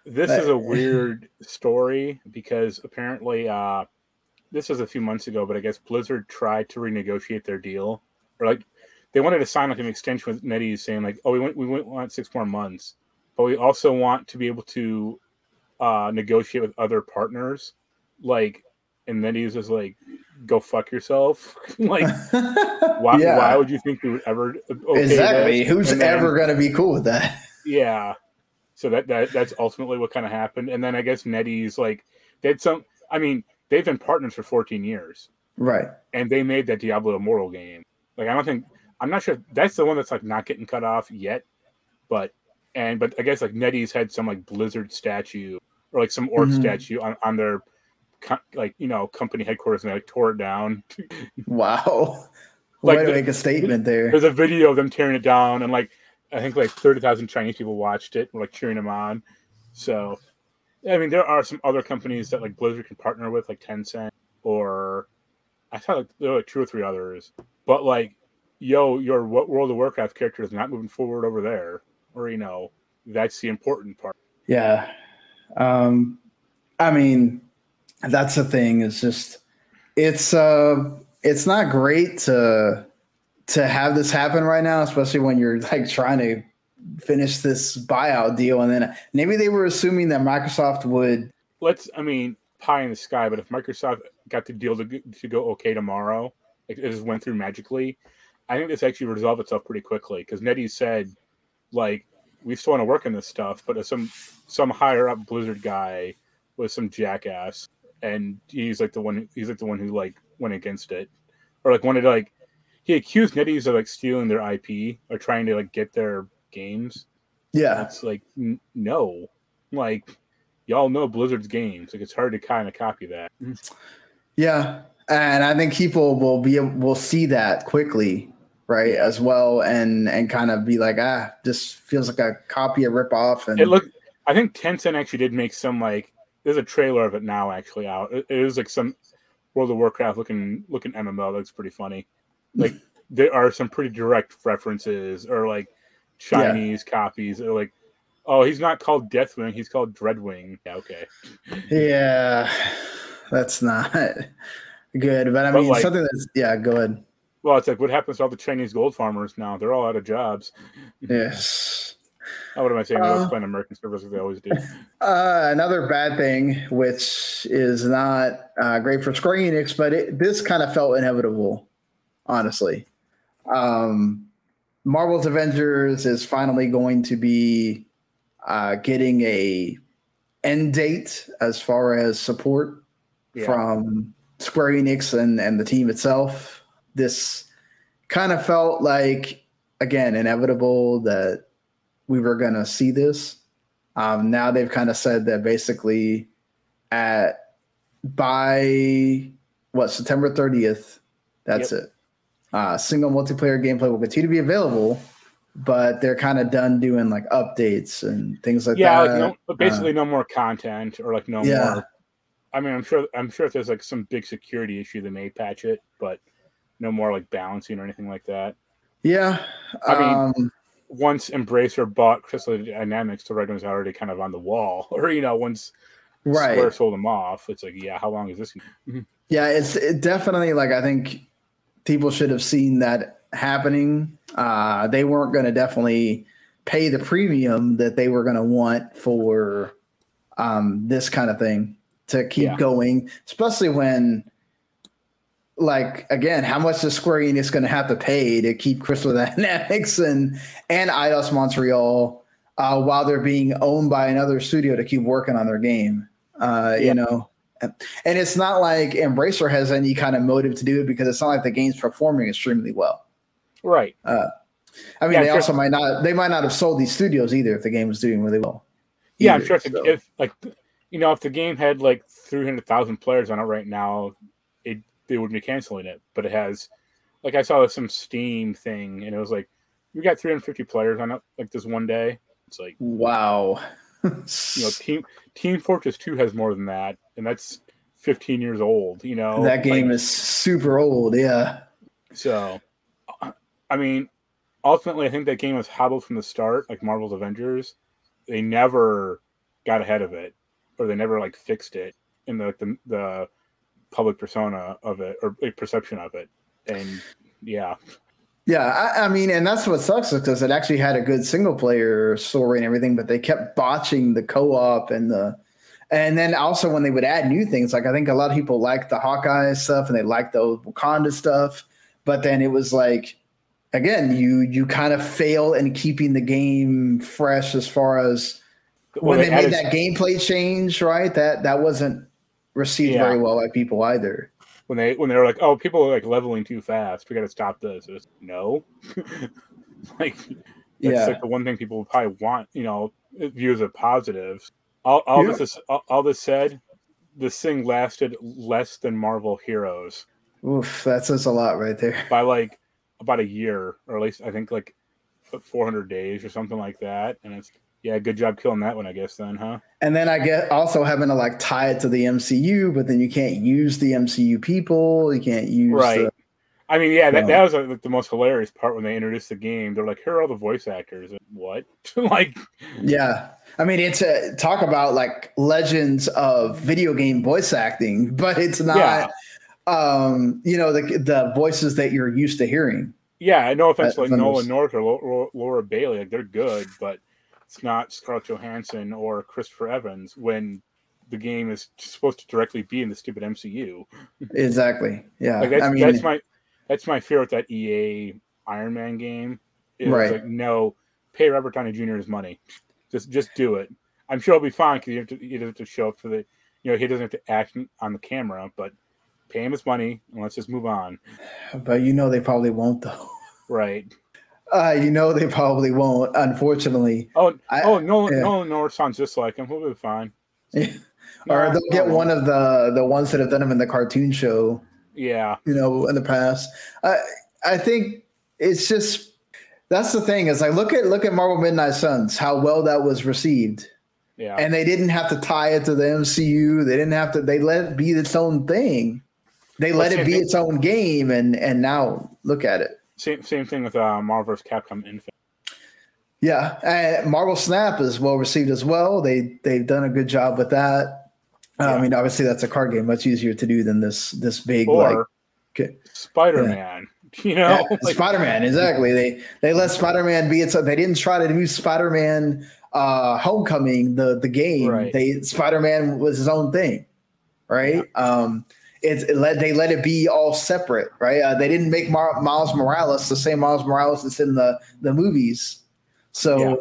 This is a weird story because apparently, uh, this was a few months ago, but I guess Blizzard tried to renegotiate their deal, or like they wanted to sign like an extension with NetEase, saying like, "Oh, we want we want six more months, but we also want to be able to uh, negotiate with other partners." Like, and NetEase was like, "Go fuck yourself!" like, why, Yeah. why would you think we would ever okay exactly. this? Who's then- ever going to be cool with that? yeah. So that, that that's ultimately what kind of happened. And then I guess NetEase like they had some I mean, they've been partners for 14 years Right. and they made that Diablo Immortal game. Like I don't think I'm not sure that's the one that's like not getting cut off yet. But and but I guess like NetEase had some like Blizzard statue or like some orc Mhm. statue on, on their co- like you know company headquarters and they like tore it down. Wow. Like Way to the- make a statement there. There's a video of them tearing it down, and like I think like thirty thousand Chinese people watched it, and, like cheering them on. So, I mean, there are some other companies that like Blizzard can partner with, like Tencent, or I thought like, there were like two or three others. But like, yo, your Wo- World of Warcraft character is not moving forward over there, or you know, that's the important part. Yeah. Um, I mean, that's the thing. It's just it's uh it's not great to to have this happen right now, especially when you're like trying to finish this buyout deal and then maybe they were assuming that Microsoft would Let's, I mean, pie in the sky. But if Microsoft got the deal to, to go okay tomorrow, it just went through magically, I think this actually resolved itself pretty quickly because NetEase said, like, we still want to work on this stuff, but some some higher up Blizzard guy was some jackass, and he's like the one he's like the one who like went against it, or like wanted to like he accused NetEase of like stealing their IP or trying to like get their games. yeah. It's like n- no, like y'all know Blizzard's games. Like it's hard to kind of copy that. Yeah, and I think people will be will see that quickly, right, as well, and and kind of be like, ah, this feels like a copy, a rip off, and It looked. I think Tencent actually did make some like. There's a trailer of it now actually out. It, is like some World of Warcraft looking looking MMO. That's pretty funny. Like there are some pretty direct references or like Chinese copies. Or like, oh, he's not called Deathwing. He's called Dreadwing. Yeah, okay. yeah, that's not good. But I But, mean, like- something that's yeah, go ahead. Well, it's like what happens to all the Chinese gold farmers now? They're all out of jobs. Yes. Oh, what am I saying? They always Uh, play American service as they always do. Uh, another bad thing, which is not uh, great for Square Enix, but it, this kind of felt inevitable, honestly. Um, Marvel's Avengers is finally going to be uh, getting a end date as far as support Yeah. from Square Enix and, and the team itself. This kind of felt like, again, inevitable that we were going to see this. Um, now they've kind of said that basically at by what September 30th, that's it. Uh, single multiplayer gameplay will continue to be available, but they're kind of done doing like updates and things like yeah, that. like no, but basically no more content or like no Yeah. more. I mean, I'm sure. I'm sure if there's like some big security issue, they may patch it, but no more like balancing or anything like that. yeah. I mean, um, Once Embracer bought Crystal Dynamics, the writing was already kind of on the wall. Or you know, once right. Square sold them off, it's like, yeah, how long is this? Yeah, it's it definitely like I think people should have seen that happening. Uh, they weren't going to definitely pay the premium that they were going to want for um, this kind of thing to keep Yeah. going, especially when, like, again, how much is Square Enix going to have to pay to keep Crystal Dynamics and and Eidos Montreal uh, while they're being owned by another studio to keep working on their game? Uh, Yeah. You know, and it's not like Embracer has any kind of motive to do it because it's not like the game's performing extremely well. Right. I mean, Yeah, they sure. also might not they might not have sold these studios either if the game was doing really well. Yeah, I'm sure if, so. if like you know if the game had like 300,000 players on it right now, they wouldn't be canceling it. But it has, like I saw some Steam thing, and it was like we got 350 players on it like this one day. It's like wow. you know Team Team Fortress 2 has more than that, and that's 15 years old. You know that game Like, is super old. Yeah. so. I mean, ultimately, I think that game was hobbled from the start, like Marvel's Avengers. They never got ahead of it, or they never like fixed it in the the, the public persona of it or perception of it. And yeah, Yeah, I, I mean, and that's what sucks because it actually had a good single player story and everything, but they kept botching the co-op and the and then also when they would add new things, like I think a lot of people liked the Hawkeye stuff and they liked the old Wakanda stuff, but then it was like again, you you kind of fail in keeping the game fresh as far as when Well, they, made added- that gameplay change, right? That that wasn't received Yeah. very well by people either. when they when they were like, "Oh, people are like leveling too fast. We got to stop this." It was, no, like that's Yeah. like the one thing people probably want, you know, view as a positive. All, all Yeah. this is all, all this said, this thing lasted less than Marvel Heroes Oof, that says a lot right there. by like about a year, or at least I think like 400 days or something like that. And it's yeah, good job killing that one, I guess. Then, huh? And then I get also having to like tie it to the MCU, but then you can't use the MCU people. You can't use Right. the- I mean, yeah, that, No. that was uh, like the most hilarious part when they introduced the game. They're like, "Here are all the voice actors." And what? like, yeah. I mean, it's a talk about like legends of video game voice acting, but it's not. Yeah. Um, you know the the voices that you're used to hearing. yeah, no offense, Uh, like Nolan those- North or Lo- Lo- Laura Bailey, like they're good, but it's not Scarlett Johansson or Christopher Evans when the game is supposed to directly be in the stupid MCU. Exactly. Yeah. Like that's, I mean, that's my that's my fear with that EA Iron Man game. Is Right. like no, pay Robert Downey Jr. his money. Just just do it. I'm sure it'll be fine because he, to you have to show up for the you know he doesn't have to act on the camera, but pay him his money and let's just move on. but you know they probably won't though. Right. Uh, you know they probably won't. Unfortunately, Oh I- oh no yeah. no North sounds just like him. He'll be fine. Yeah, or they'll get one of the the ones that have done them in the cartoon show. Yeah. you know, in the past. I I think it's just that's the thing is like look at look at Marvel Midnight Suns, how well that was received. Yeah. And they didn't have to tie it to the MCU. They didn't have to they let it be its own thing. They let it be its own game and and now look at it. Same same thing with uh, Marvel vs. Capcom Infinite. Yeah, and Marvel Snap is well received as well. They they've done a good job with that. Uh, I mean, obviously that's a card game, much easier to do than this this big Or like. Spider Man. You know? Yeah, Like, Spider Man, exactly. They they let Spider Man be its. They didn't try to do Spider Man uh, Homecoming, the the game. Right. They Spider Man was his own thing, right? Um, it's it let they let it be all separate, right? Uh, they didn't make Mar- Miles Morales the same Miles Morales that's in the the movies, so Yeah.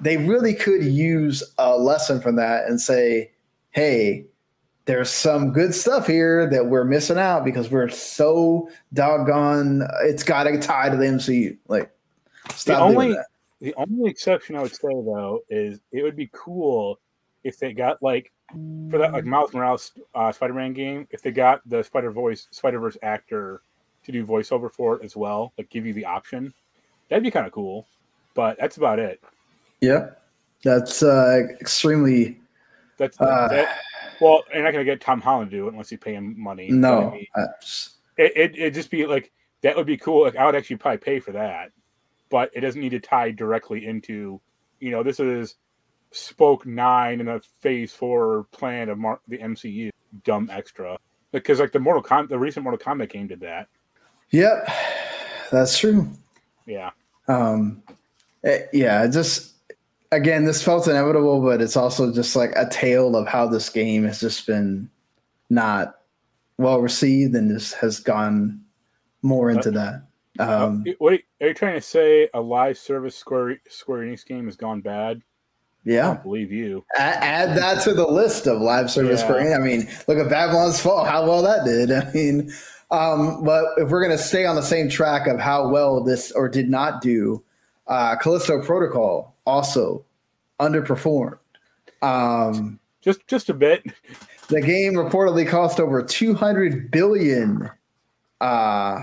they really could use a lesson from that and say, hey. There's some good stuff here that we're missing out because we're so doggone. It's got to tie to the MCU. Like, stop doing only- that. The only exception I would say though is it would be cool if they got like for that like Miles Morales uh, Spider-Man game, if they got the Spider Voice Spider Verse actor to do voiceover for it as well, like give you the option, that'd be kind of cool. But that's about it. Yeah, that's uh, extremely That's Uh, that, well, you're not gonna get Tom Holland to do it unless you pay him money. But I no. mean, it, it it'd just be like that would be cool. Like I would actually probably pay for that, but it doesn't need to tie directly into, you know, this is spoke nine in a phase four plan of Mar- the MCU. Dumb extra because like the Mortal Kombat, the recent Mortal Kombat game did that. Yep, that's true. Yeah. Um, it- yeah, just again, this felt inevitable, but it's also just like a tale of how this game has just been not well received and just has gone more into that. Um, what are you, are you trying to say? A live service Square Square Enix game has gone bad? I yeah, don't believe you. add, add that to the list of live service Yeah. Square I mean, look at Babylon's Fall, how well that did. I mean, um, but if we're gonna stay on the same track of how well this or did not do, uh, Callisto Protocol also underperformed. Um, Just just a bit. the game reportedly cost over 200 billion, uh,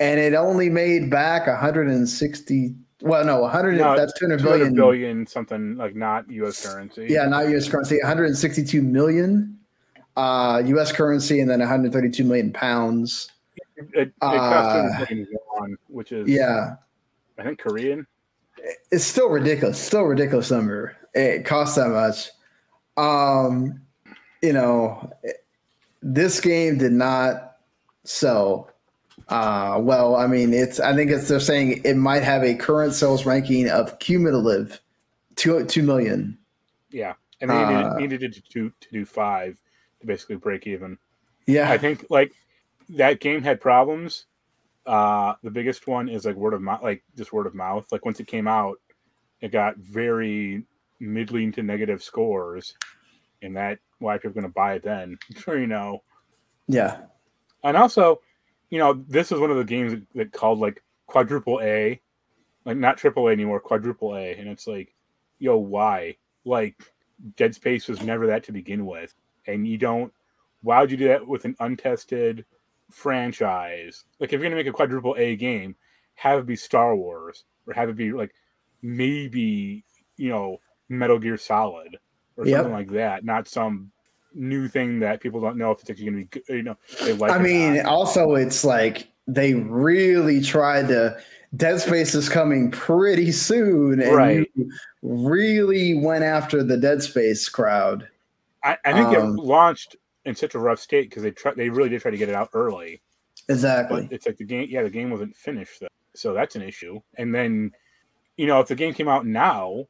and it only made back 160. Well, no, 100. No, that's 200 200 billion. billion something like not U.S. currency. Yeah, not U.S. currency. 162 million uh, U.S. currency, and then 132 million pounds. it, it Uh, cost 200 billion won, which is Yeah, I think Korean. it's still ridiculous. Still a ridiculous number. It costs that much. Um, you know, this game did not sell uh well i mean it's i think it's they're saying it might have a current sales ranking of cumulative two two million Yeah, and they Uh, needed, needed it to do, to do five to basically break even. yeah I think like that game had problems. Uh, the biggest one is like word of mouth, like just word of mouth. Like once it came out, it got very middling to negative scores, and that why people are going to buy it then. you know, yeah and also, you know, this is one of the games that called like quadruple A, like not triple A anymore, quadruple A, and it's like, yo, why? Like, Dead Space was never that to begin with, and you don't. Why would you do that with an untested franchise? Like, if you're gonna make a quadruple A game, have it be Star Wars, or have it be like maybe you know Metal Gear Solid or Yep. something like that, not some new thing that people don't know if it's actually gonna be. You know, they like. i mean not. also it's like they really tried to dead space is coming pretty soon and Right. you really went after the dead space crowd I, I think um, it launched in such a rough state because they try, they really did try to get it out early, exactly but it's like the game. Yeah, the game wasn't finished, though, so that's an issue. And then, you know, if the game came out now,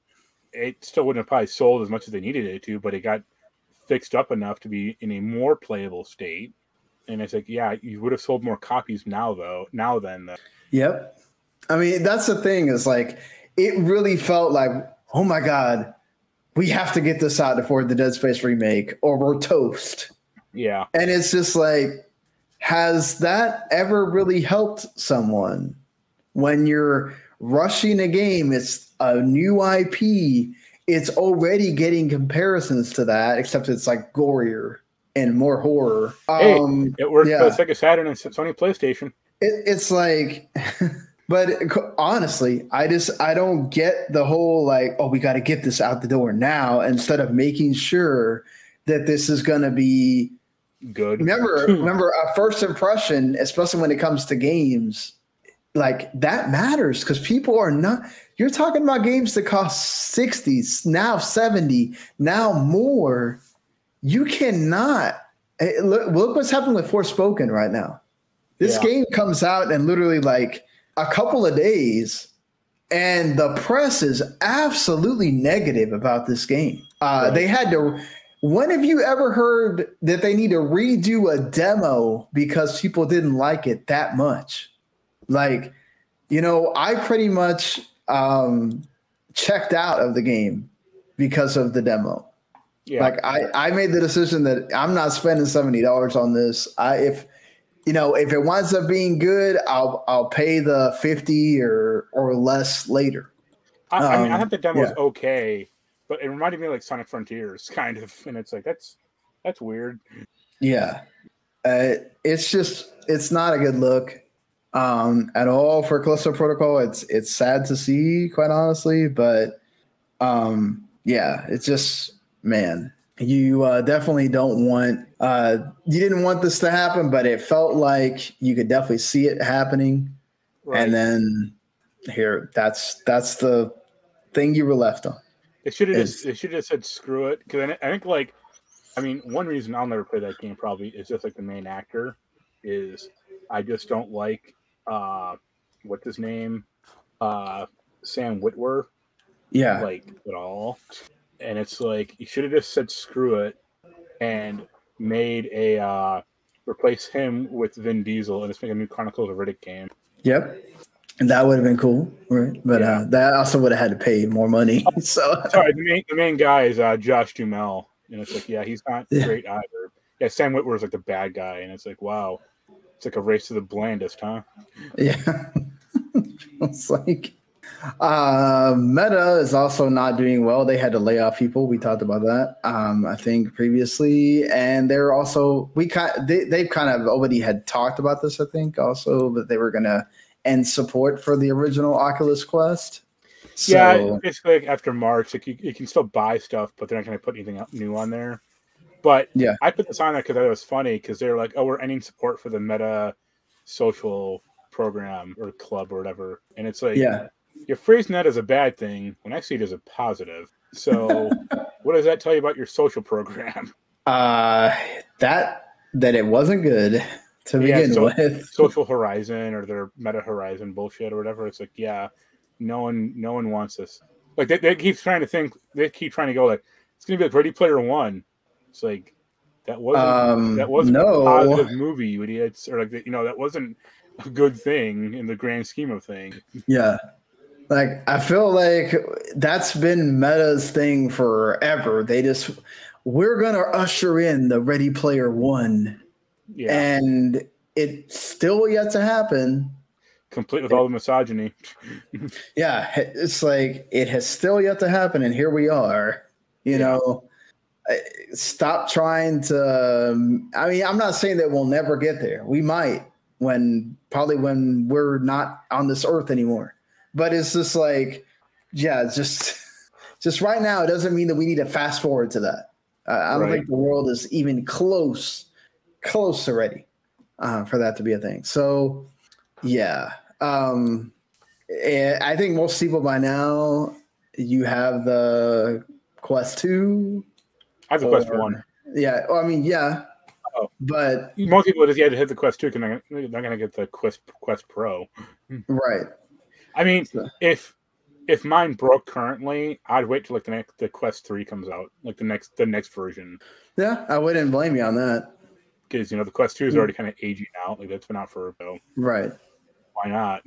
it still wouldn't have probably sold as much as they needed it to, but it got fixed up enough to be in a more playable state. And it's like, yeah, you would have sold more copies now, though. Now then, though. Yep. I mean, that's the thing is like, it really felt like, oh my God, we have to get this out before the Dead Space remake or we're toast. yeah, And it's just like, has that ever really helped someone when you're rushing a game? It's a new IP, it's already getting comparisons to that, except it's like gorier and more horror. Hey, Um, it worked yeah. for Sega Saturn and Sony PlayStation. it, it's like but honestly i just i don't get the whole like oh we got to get this out the door now instead of making sure that this is going to be Good. remember remember a first impression especially when it comes to games like that matters because people are not you're talking about games that cost 60 now 70 now more you cannot eh, look, look what's happening with forspoken right now this Yeah. game comes out in literally like a couple of days and the press is absolutely negative about this game uh, Right. they had to when have you ever heard that they need to redo a demo because people didn't like it that much like you know i pretty much um checked out of the game because of the demo Yeah. like I, I made the decision that I'm not spending seventy dollars on this. I if you know if it winds up being good, I'll I'll pay the fifty or or less later. I, I mean, I Um, thought the demo was yeah. okay, but it reminded me of like Sonic Frontiers, kind of, and it's like that's that's weird. Yeah, uh, it's just it's not a good look um, at all for Callisto Protocol. It's it's sad to see, quite honestly, but um, yeah, it's just man. You uh, definitely don't want. Uh, you didn't want this to happen, but it felt like you could definitely see it happening. Right. and then here that's that's the thing you were left on they should have just they should have said screw it because I, I think like I mean one reason I'll never play that game probably is just like the main actor is I just don't like uh what's his name, uh, Sam Witwer, Yeah. like at all. And it's like you should have just said screw it and made a uh, replace him with Vin Diesel and just make a new Chronicles of Riddick game. Yep. And that would have been cool, right? But Yeah. uh, that also would have had to pay more money. So Sorry, the main, the main guy is uh, Josh Duhamel, and it's like, yeah, he's not Yeah. great either. Yeah, Sam Witwer is like the bad guy, and it's like, wow, it's like a race to the blandest, huh? yeah, it's like uh, Meta is also not doing well. They had to lay off people. We talked about that, um, I think previously, and they're also we kind they they've kind of already had talked about this. I think also that they were gonna end support for the original Oculus Quest. So, yeah, basically like after March, like you, you can still buy stuff, but they're not going to put anything new on there. But Yeah. I put this on there because I thought it was funny because they're like, oh, we're ending support for the Meta social program or club or whatever, and it's like, yeah, you're phrasing that as a bad thing when I see it as a positive. So, what does that tell you about your social program? uh, that that it wasn't good to Yeah, begin so- with. Social Horizon or their Meta Horizon bullshit or whatever. It's like, yeah, no one, no one wants this. Like they, they keep trying to think, they keep trying to go like it's gonna be like Ready Player One. It's like that wasn't Um, that wasn't no. a positive movie, or like you know that wasn't a good thing in the grand scheme of things. Yeah. Like I feel like that's been Meta's thing forever. They just we're gonna usher in the Ready Player One, Yeah, and it's still yet to happen. complete with all the misogyny. Yeah, it's like it has still yet to happen, and here we are. You Yeah. know, stop trying to. um, I mean, I'm not saying that we'll never get there. We might when probably when we're not on this earth anymore. But it's just like, yeah, it's just just right now. It doesn't mean that we need to fast forward to that. Uh, I don't Right. think the world is even close, close already uh, for that to be a thing. So, yeah. Um, I think most people by now, you have the Quest 2. I have the Quest or- One. Yeah. Well, I mean, yeah. Oh. But, Most people just had to hit the Quest Two because they're not- they're gonna get the Quest Quest Pro. right. I mean, So- if if mine broke currently, I'd wait till like the next the Quest Three comes out, like the next the next version, Yeah. I wouldn't blame you on that. because you know the Quest Two is Hmm. already kind of aging out. Like that's been out for so Right. why not?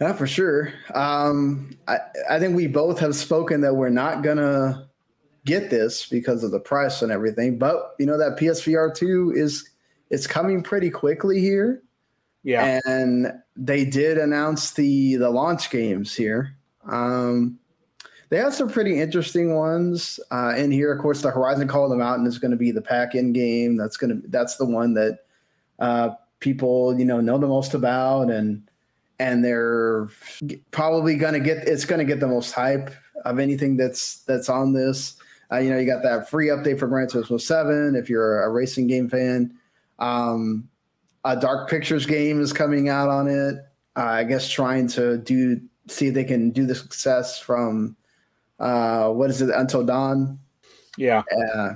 Yeah, for sure. Um, I, I think we both have spoken that we're not gonna get this because of the price and everything. But you know that PSVR two is it's coming pretty quickly here, Yeah, and they did announce the the launch games here. Um, they have some pretty interesting ones uh, in here. Of course, the Horizon Call of the Mountain is going to be the pack-in game. That's going to that's the one that uh, people you know know the most about, and and they're probably going to get it's going to get the most hype of anything that's that's on this. Uh, you know, you got that free update for Gran Turismo Seven if you're a racing game fan. Um, a Dark Pictures game is coming out on it. Uh, I guess trying to do see if they can do the success from uh, what is it Until Dawn. yeah. Uh,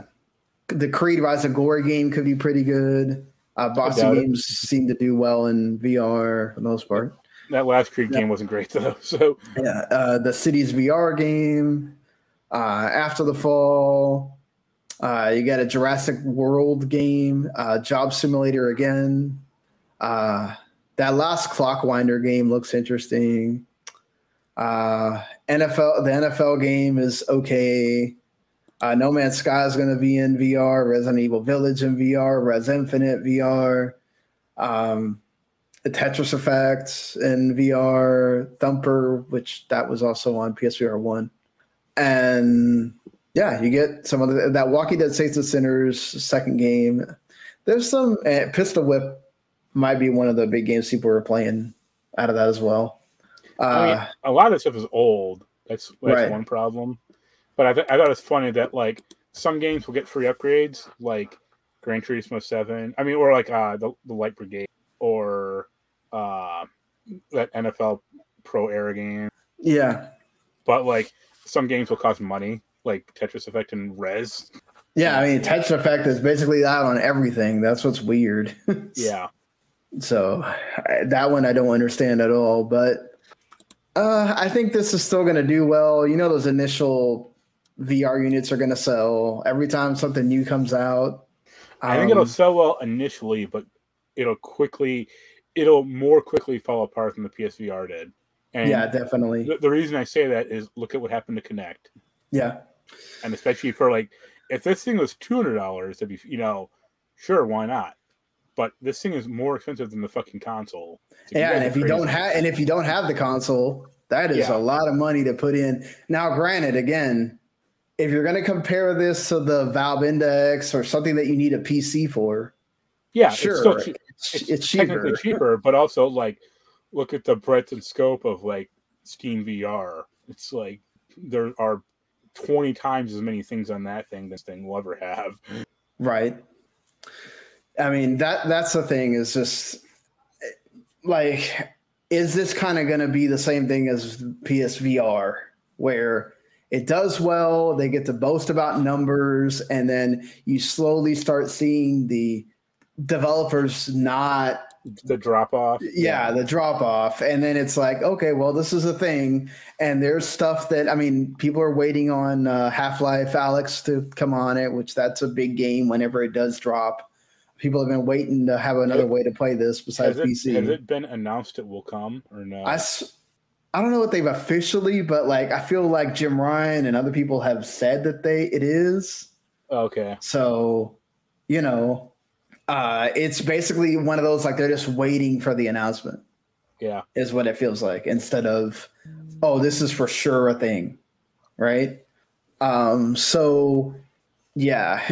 the Creed Rise of Glory game could be pretty good. Uh, Boxing doubt it. games seem to do well in VR for the most part. That last Creed Yeah. game wasn't great though. So Yeah, uh, the Cities VR game. Uh, After the Fall. Uh, you got a Jurassic World game. Uh, Job Simulator again. Uh, that last Clockwinder game looks interesting. Uh, NFL, the NFL game is okay. Uh, no Man's Sky is going to be in VR. Resident Evil Village in VR. Rez Infinite VR. Um, the Tetris Effect in VR, Thumper, which that was also on PSVR one, and yeah, you get some of the, that Walking Dead Saints and Sinners second game. There's some uh, Pistol Whip might be one of the big games people are playing out of that as well. Uh, I mean, a lot of this stuff is old. That's that's Right. one problem. But I, th- I thought it's funny that like some games will get free upgrades, like Gran Turismo Seven. I mean, or like uh, the the Light Brigade, or uh, that NFL Pro Era game. yeah, But like some games will cost money, like Tetris Effect and Rez. yeah. I mean, Tetris Effect is basically out on everything. That's what's weird. Yeah, So I- that one I don't understand at all. But uh, I think this is still going to do well. You know, those initial VR units are going to sell every time something new comes out. I think it'll Um, sell well initially, but it'll quickly, it'll more quickly fall apart than the PSVR did. And yeah, definitely. the, the reason I say that is look at what happened to Kinect, Yeah, and especially for like, if this thing was two hundred dollars, it'd be you know, sure, why not? But this thing is more expensive than the fucking console. So yeah. And if you don't have, and if you don't have the console, that is Yeah. a lot of money to put in. Now, granted, again, if you're going to compare this to the Valve Index or something that you need a PC for, yeah, sure, it's still cheap. it's, it's, it's technically cheaper. cheaper, but also like look at the breadth and scope of like Steam VR. It's like there are twenty times as many things on that thing this thing will ever have. Right. I mean that that's the thing is just like is this kind of going to be the same thing as PSVR where it does well, they get to boast about numbers and then you slowly start seeing the developers not The drop off. yeah, the drop off and then it's like okay well this is a thing and there's stuff that i mean people are waiting on uh, half-life alyx to come on it which that's a big game whenever it does drop people have been waiting to have another way to play this besides Has it, pc has it been announced it will come or no? I, I don't know what they've officially but like i feel like jim ryan and other people have said that they it is okay. so you know uh it's basically one of those like they're just waiting for the announcement. Yeah. is what it feels like instead of oh this is for sure a thing right? Um so yeah.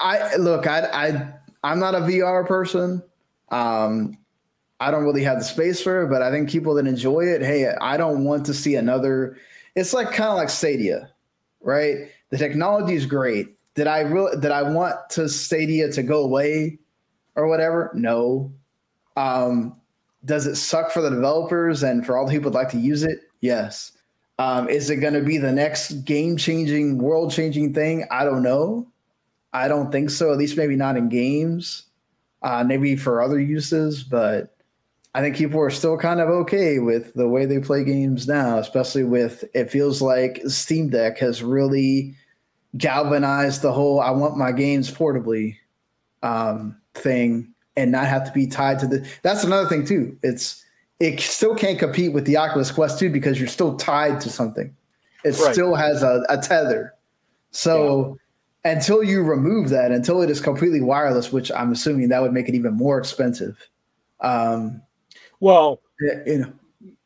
I look i i i'm not a vr person. Um i don't really have the space for it but i think people that enjoy it hey i don't want to see another it's like kind of like stadia right? The technology is great did i really did i want to stadia to go away or whatever no um does it suck for the developers and for all the people that like to use it? Yes. Um, is it going to be the next game changing, world changing thing? I don't know. I don't think so. At least maybe not in games. Uh, maybe for other uses, but I think people are still kind of okay with the way they play games now, especially with it feels like Steam Deck has really galvanized the whole I want my games portably um, thing and not have to be tied to the. That's another thing too. It's it still can't compete with the Oculus Quest 2 because you're still tied to something. It Right. still has a, a tether. So until you remove that, until it is completely wireless, which I'm assuming that would make it even more expensive. Um, Well, you know,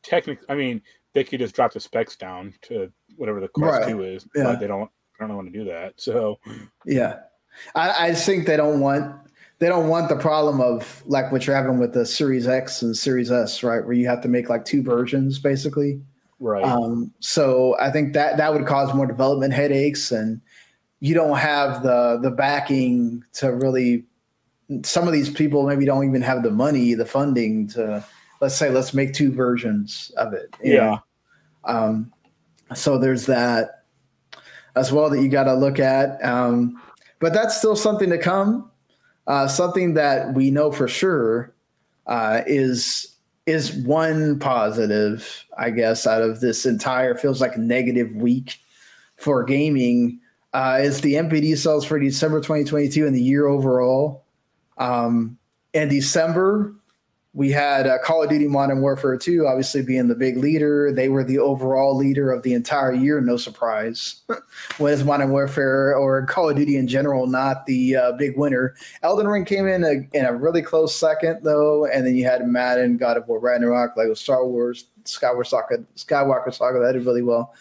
technically, I mean, they could just drop the specs down to whatever the Quest Right. Two is, Yeah. but they don't. I don't want to do that. So Yeah, I, I think they don't want they don't want the problem of like what you're having with the Series X and Series S, right? Where you have to make like two versions basically. right. Um, so I think that that would cause more development headaches, and you don't have the the backing to really. Some of these people maybe don't even have the money, the funding to let's say let's make two versions of it. Yeah. know? Um, so there's that as well that you got to look at. Um, but that's still something to come. Uh, something that we know for sure uh, is is one positive, I guess, out of this entire feels like negative week for gaming. Uh, is the NPD sales for December 2022 and the year overall. Um, in December, we had uh, Call of Duty Modern Warfare 2 obviously being the big leader. They were the overall leader of the entire year, no surprise. Was Modern Warfare or Call of Duty in general not the uh, big winner? Elden Ring came in a, in a really close second, though. And then you had Madden, God of War Ragnarok, Lego Star Wars, Skywalker Saga, Skywalker Saga that did really well.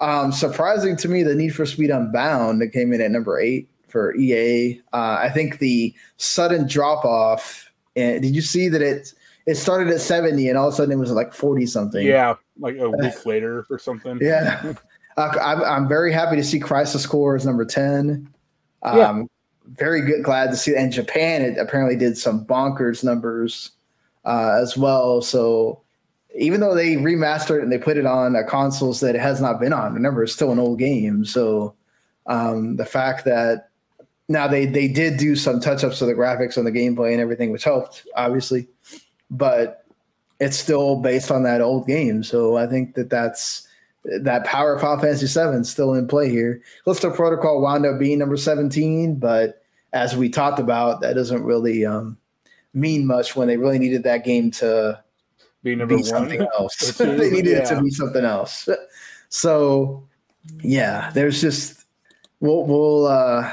Um, surprising to me, the Need for Speed Unbound that came in at number eight for EA. Uh, I think the sudden drop off. And did you see that it it started at seventy and all of a sudden it was like forty something? yeah, like a week later or something. yeah. Uh, I'm I'm very happy to see Crisis Core is number ten. Um, Yeah. Very good, glad to see. And Japan it apparently did some bonkers numbers uh, as well. So even though they remastered it and they put it on consoles that it has not been on, remember it's still an old game. So um, the fact that now they they did do some touch ups to the graphics and the gameplay and everything, which helped obviously, but it's still based on that old game. So I think that that's that power of Final Fantasy VII still in play here. Callisto Protocol wound up being number 17, but as we talked about, that doesn't really um, mean much when they really needed that game to Be number be one. something else. two, they needed it to be something else. So yeah, there's just we'll we'll uh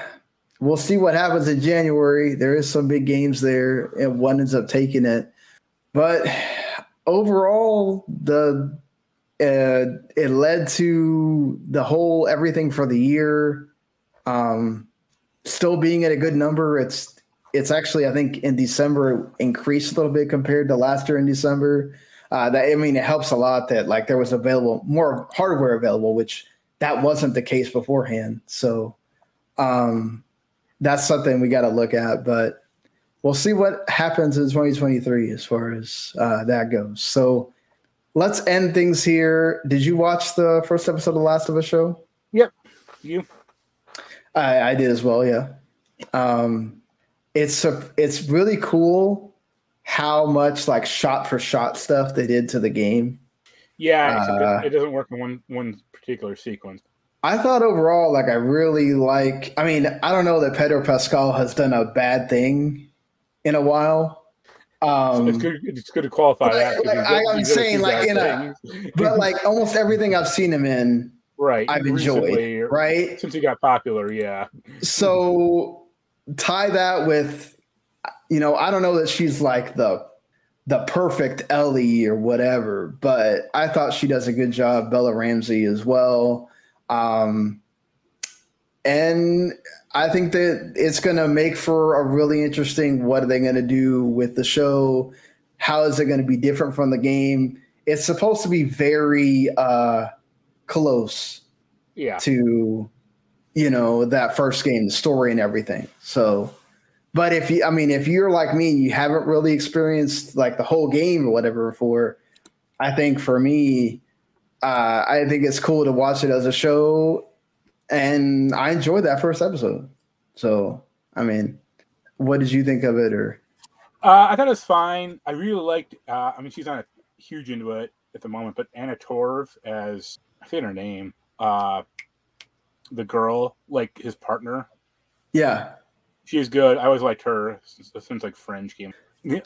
we'll see what happens in January. There is some big games there, and one ends up taking it. But overall, the uh, it led to the whole everything for the year um, still being at a good number. It's it's actually I think in December increased a little bit compared to last year in December. Uh, that I mean, it helps a lot that like there was available more hardware available, which that wasn't the case beforehand. So um, that's something we got to look at, but we'll see what happens in 2023 as far as uh, that goes. So let's end things here. Did you watch the first episode of The Last of Us show? Yep. You I, I did as well. Yeah. Um, it's a, it's really cool how much like shot for shot stuff they did to the game. yeah, Uh, it doesn't work in one one particular sequence. I thought overall, like I really like. I mean, I don't know that Pedro Pascal has done a bad thing in a while. Um, it's good. It's good to qualify like- that. like, I'm he's done a saying, like, in a- but like almost everything I've seen him in, right, I've enjoyed. recently, Right. since he got popular. Yeah, so tie that with you know i don't know that she's like the the perfect ellie or whatever but i thought she does a good job bella ramsey as well um and i think that it's going to make for a really interesting what are they going to do with the show? How is it going to be different from the game? It's supposed to be very uh close yeah. to you know that first game the story and everything. So but if you i mean if you're like me and you haven't really experienced like the whole game or whatever before i think for me uh i think it's cool to watch it as a show and i enjoyed that first episode so i mean what did you think of it or Uh, I thought it was fine. I really liked. Uh, I mean, she's not a huge into it at the moment, but Anna Torv as I forget her name. Uh, the girl, like his partner, yeah she is good. I always liked her since, since like Fringe game. The,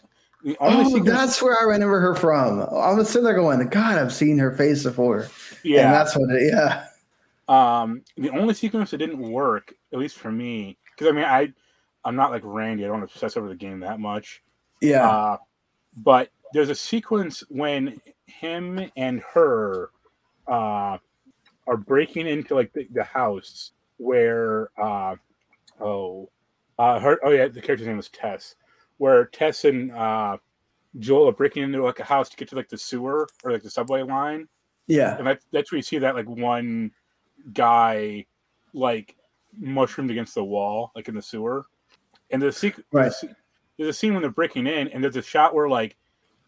oh that's where i remember her from i was sitting there going god i've seen her face before yeah. and that's what it yeah Um, the only sequence that didn't work, at least for me, because I mean, I, I'm not like Randy. I don't obsess over the game that much. yeah Uh, but there's a sequence when him and her uh, are breaking into like the, the house where uh, oh uh, her oh yeah the character's name was Tess, where Tess and uh, Joel are breaking into like a house to get to like the sewer or like the subway line, yeah and that, that's where you see that like one guy like mushroomed against the wall like in the sewer, and the secret Right. there's a scene when they're breaking in, and there's a shot where like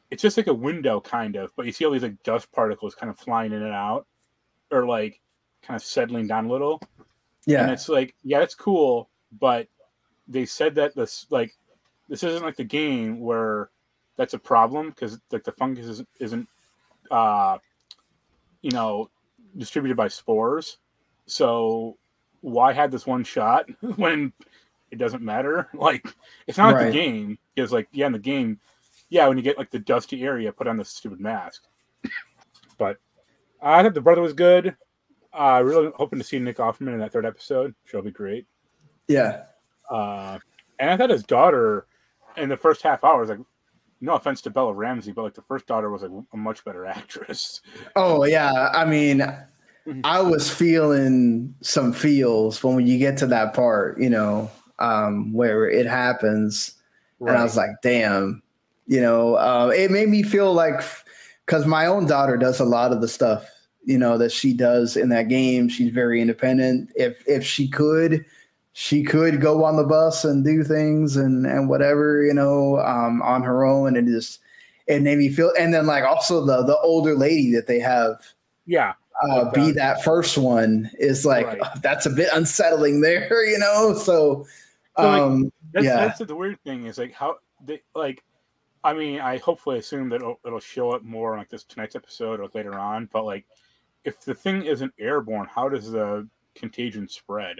it's just like a window kind of, but you see all these like dust particles kind of flying in and out, or like kind of settling down a little. Yeah, and it's like, yeah, it's cool, but they said that this like this isn't like the game where that's a problem because like the fungus isn't, isn't uh you know distributed by spores. So why had this one shot when it doesn't matter? Like it's not like the game. It's like yeah, in the game, yeah, when you get like the dusty area, put on the stupid mask. but I thought the brother was good. Uh, really hoping to see Nick Offerman in that third episode. She'll be great. yeah Uh, and I thought his daughter in the first half hour was like, no offense to Bella Ramsey, but like the first daughter was like a much better actress. Oh yeah, I mean, Mhm. I was feeling some feels when you get to that part, you know, um, where it happens, and I was like, "Damn," you know. Uh, it made me feel like because my own daughter does a lot of the stuff, you know, that she does in that game. She's very independent. If if she could, she could go on the bus and do things and and whatever, you know, um, on her own, and just it made me feel. And then like also the the older lady that they have yeah, uh, be that first one is like Right. that's a bit unsettling there, you know. So So, like, Um, That's, yeah, that's the weird thing is like how they like. I mean, I hopefully assume that it'll, it'll show up more like this tonight's episode or later on. But like, if the thing isn't airborne, how does the contagion spread?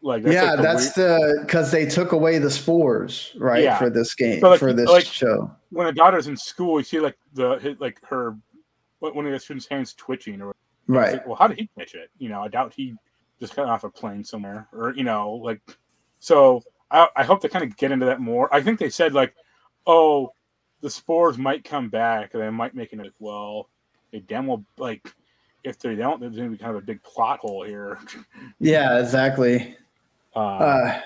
Like, yeah, like, the that's weird- the because they took away the spores right Yeah. for this game So, like, for this like- show. when a daughter's in school. You see like the like her one of the students' hands twitching or Right. like, well, how did he catch it? You know, I doubt he just got off a plane somewhere, or you know, like. So I, I hope they kind of get into that more. I think they said like, oh, the spores might come back, and they might make it like, well, they damn well like. If they don't, there's going to be kind of a big plot hole here. Yeah, exactly. Uh, Uh,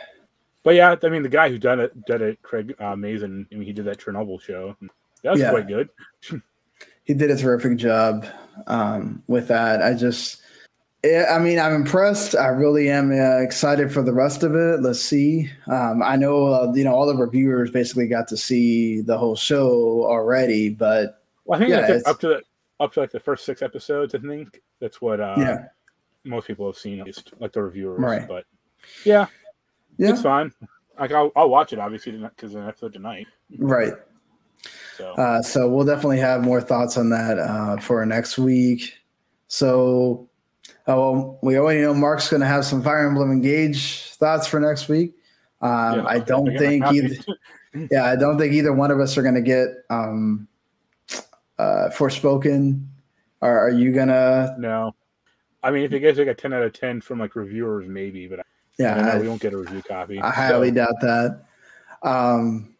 but yeah, I mean, the guy who did it, did it, Craig uh, Mazin. I mean, he did that Chernobyl show. That was Yeah. quite good. he did a terrific job um, with that. I just, yeah, I mean, I'm impressed. I really am uh, excited for the rest of it. Let's see. Um, I know, uh, you know, all the reviewers basically got to see the whole show already, but Well, I think Yeah, up to the up to like the first six episodes. I think that's what uh, yeah, most people have seen, at least like the reviewers. Right. But yeah, yeah, it's fine. Like I'll, I'll watch it obviously because an episode tonight. right. So Uh, so we'll definitely have more thoughts on that uh, for next week. So, uh, well, we already know Mark's going to have some Fire Emblem Engage thoughts for next week. Um, yeah, I don't think either. Yeah, I don't think either one of us are going to get um, uh, Forspoken. Or are you gonna? no, I mean if you guys like a ten out of ten from like reviewers, maybe, but I Yeah, I- we won't get a review copy. I highly So, doubt that. Um,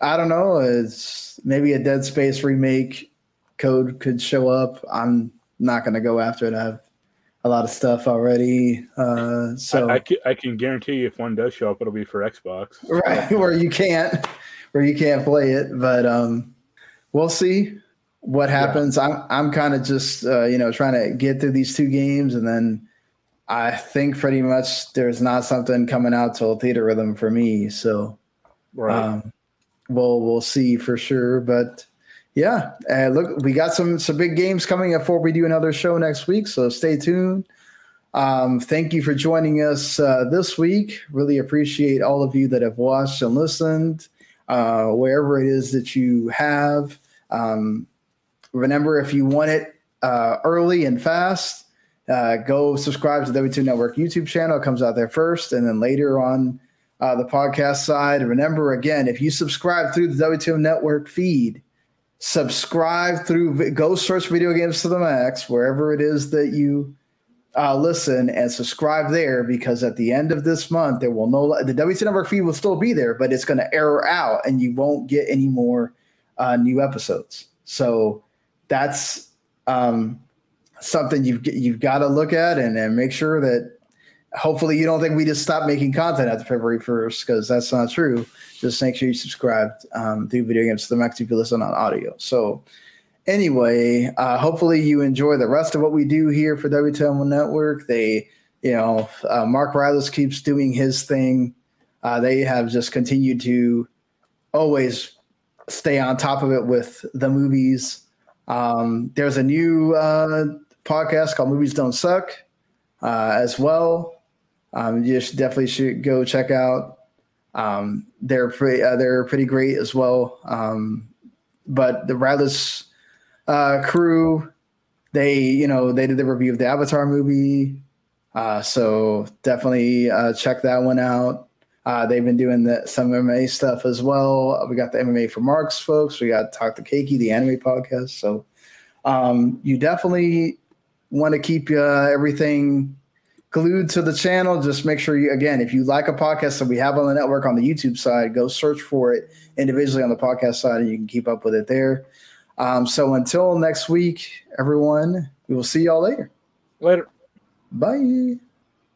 I don't know. It's maybe a Dead Space remake code could show up. I'm not going to go after it. I have a lot of stuff already. Uh, so I, I, can, I can guarantee you if one does show up, it'll be for Xbox. right where you can't, where you can't play it. But um, we'll see what happens. I'm I'm kind of just uh, you know trying to get through these two games, and then I think pretty much there's not something coming out till Theatrhythm for me. So. Right. Um, we'll we'll see for sure, but yeah, uh, look, we got some some big games coming before we do another show next week, so stay tuned. Um, thank you for joining us uh, this week. Really appreciate all of you that have watched and listened, uh, wherever it is that you have. Um, remember, if you want it uh, early and fast, uh, go subscribe to the WTM Network YouTube channel. It comes out there first, and then later on uh, the podcast side. Remember, again, if you subscribe through the WTM Network feed, subscribe through, go search Video Games to the Max, wherever it is that you uh, listen, and subscribe there because at the end of this month, there will no, the WTM Network feed will still be there, but it's going to error out and you won't get any more uh, new episodes. So that's um, something you've, you've got to look at and, and make sure that hopefully you don't think we just stopped making content after February 1st because that's not true. Just make sure you subscribe um, through Video Games to the Max if you listen on audio. So anyway, uh, hopefully you enjoy the rest of what we do here for WTM Network. They, you know, uh, Mark Riles keeps doing his thing. Uh, they have just continued to always stay on top of it with the movies. Um, there's a new uh, podcast called Movies Don't Suck uh, as well. Um, you should definitely should go check out. Um, they're pretty, uh, they're pretty great as well. Um, but the Radless uh, crew, they you know they did the review of the Avatar movie, uh, so definitely uh, check that one out. Uh, they've been doing the, some MMA stuff as well. We got the MMA for Marks folks. We got Talk to Keiki, the anime podcast. So um, you definitely want to keep uh, everything glued to the channel. Just make sure you, again, if you like a podcast that we have on the network on the YouTube side, go search for it individually on the podcast side and you can keep up with it there. Um, so until next week, everyone, we will see y'all later. Later. Bye.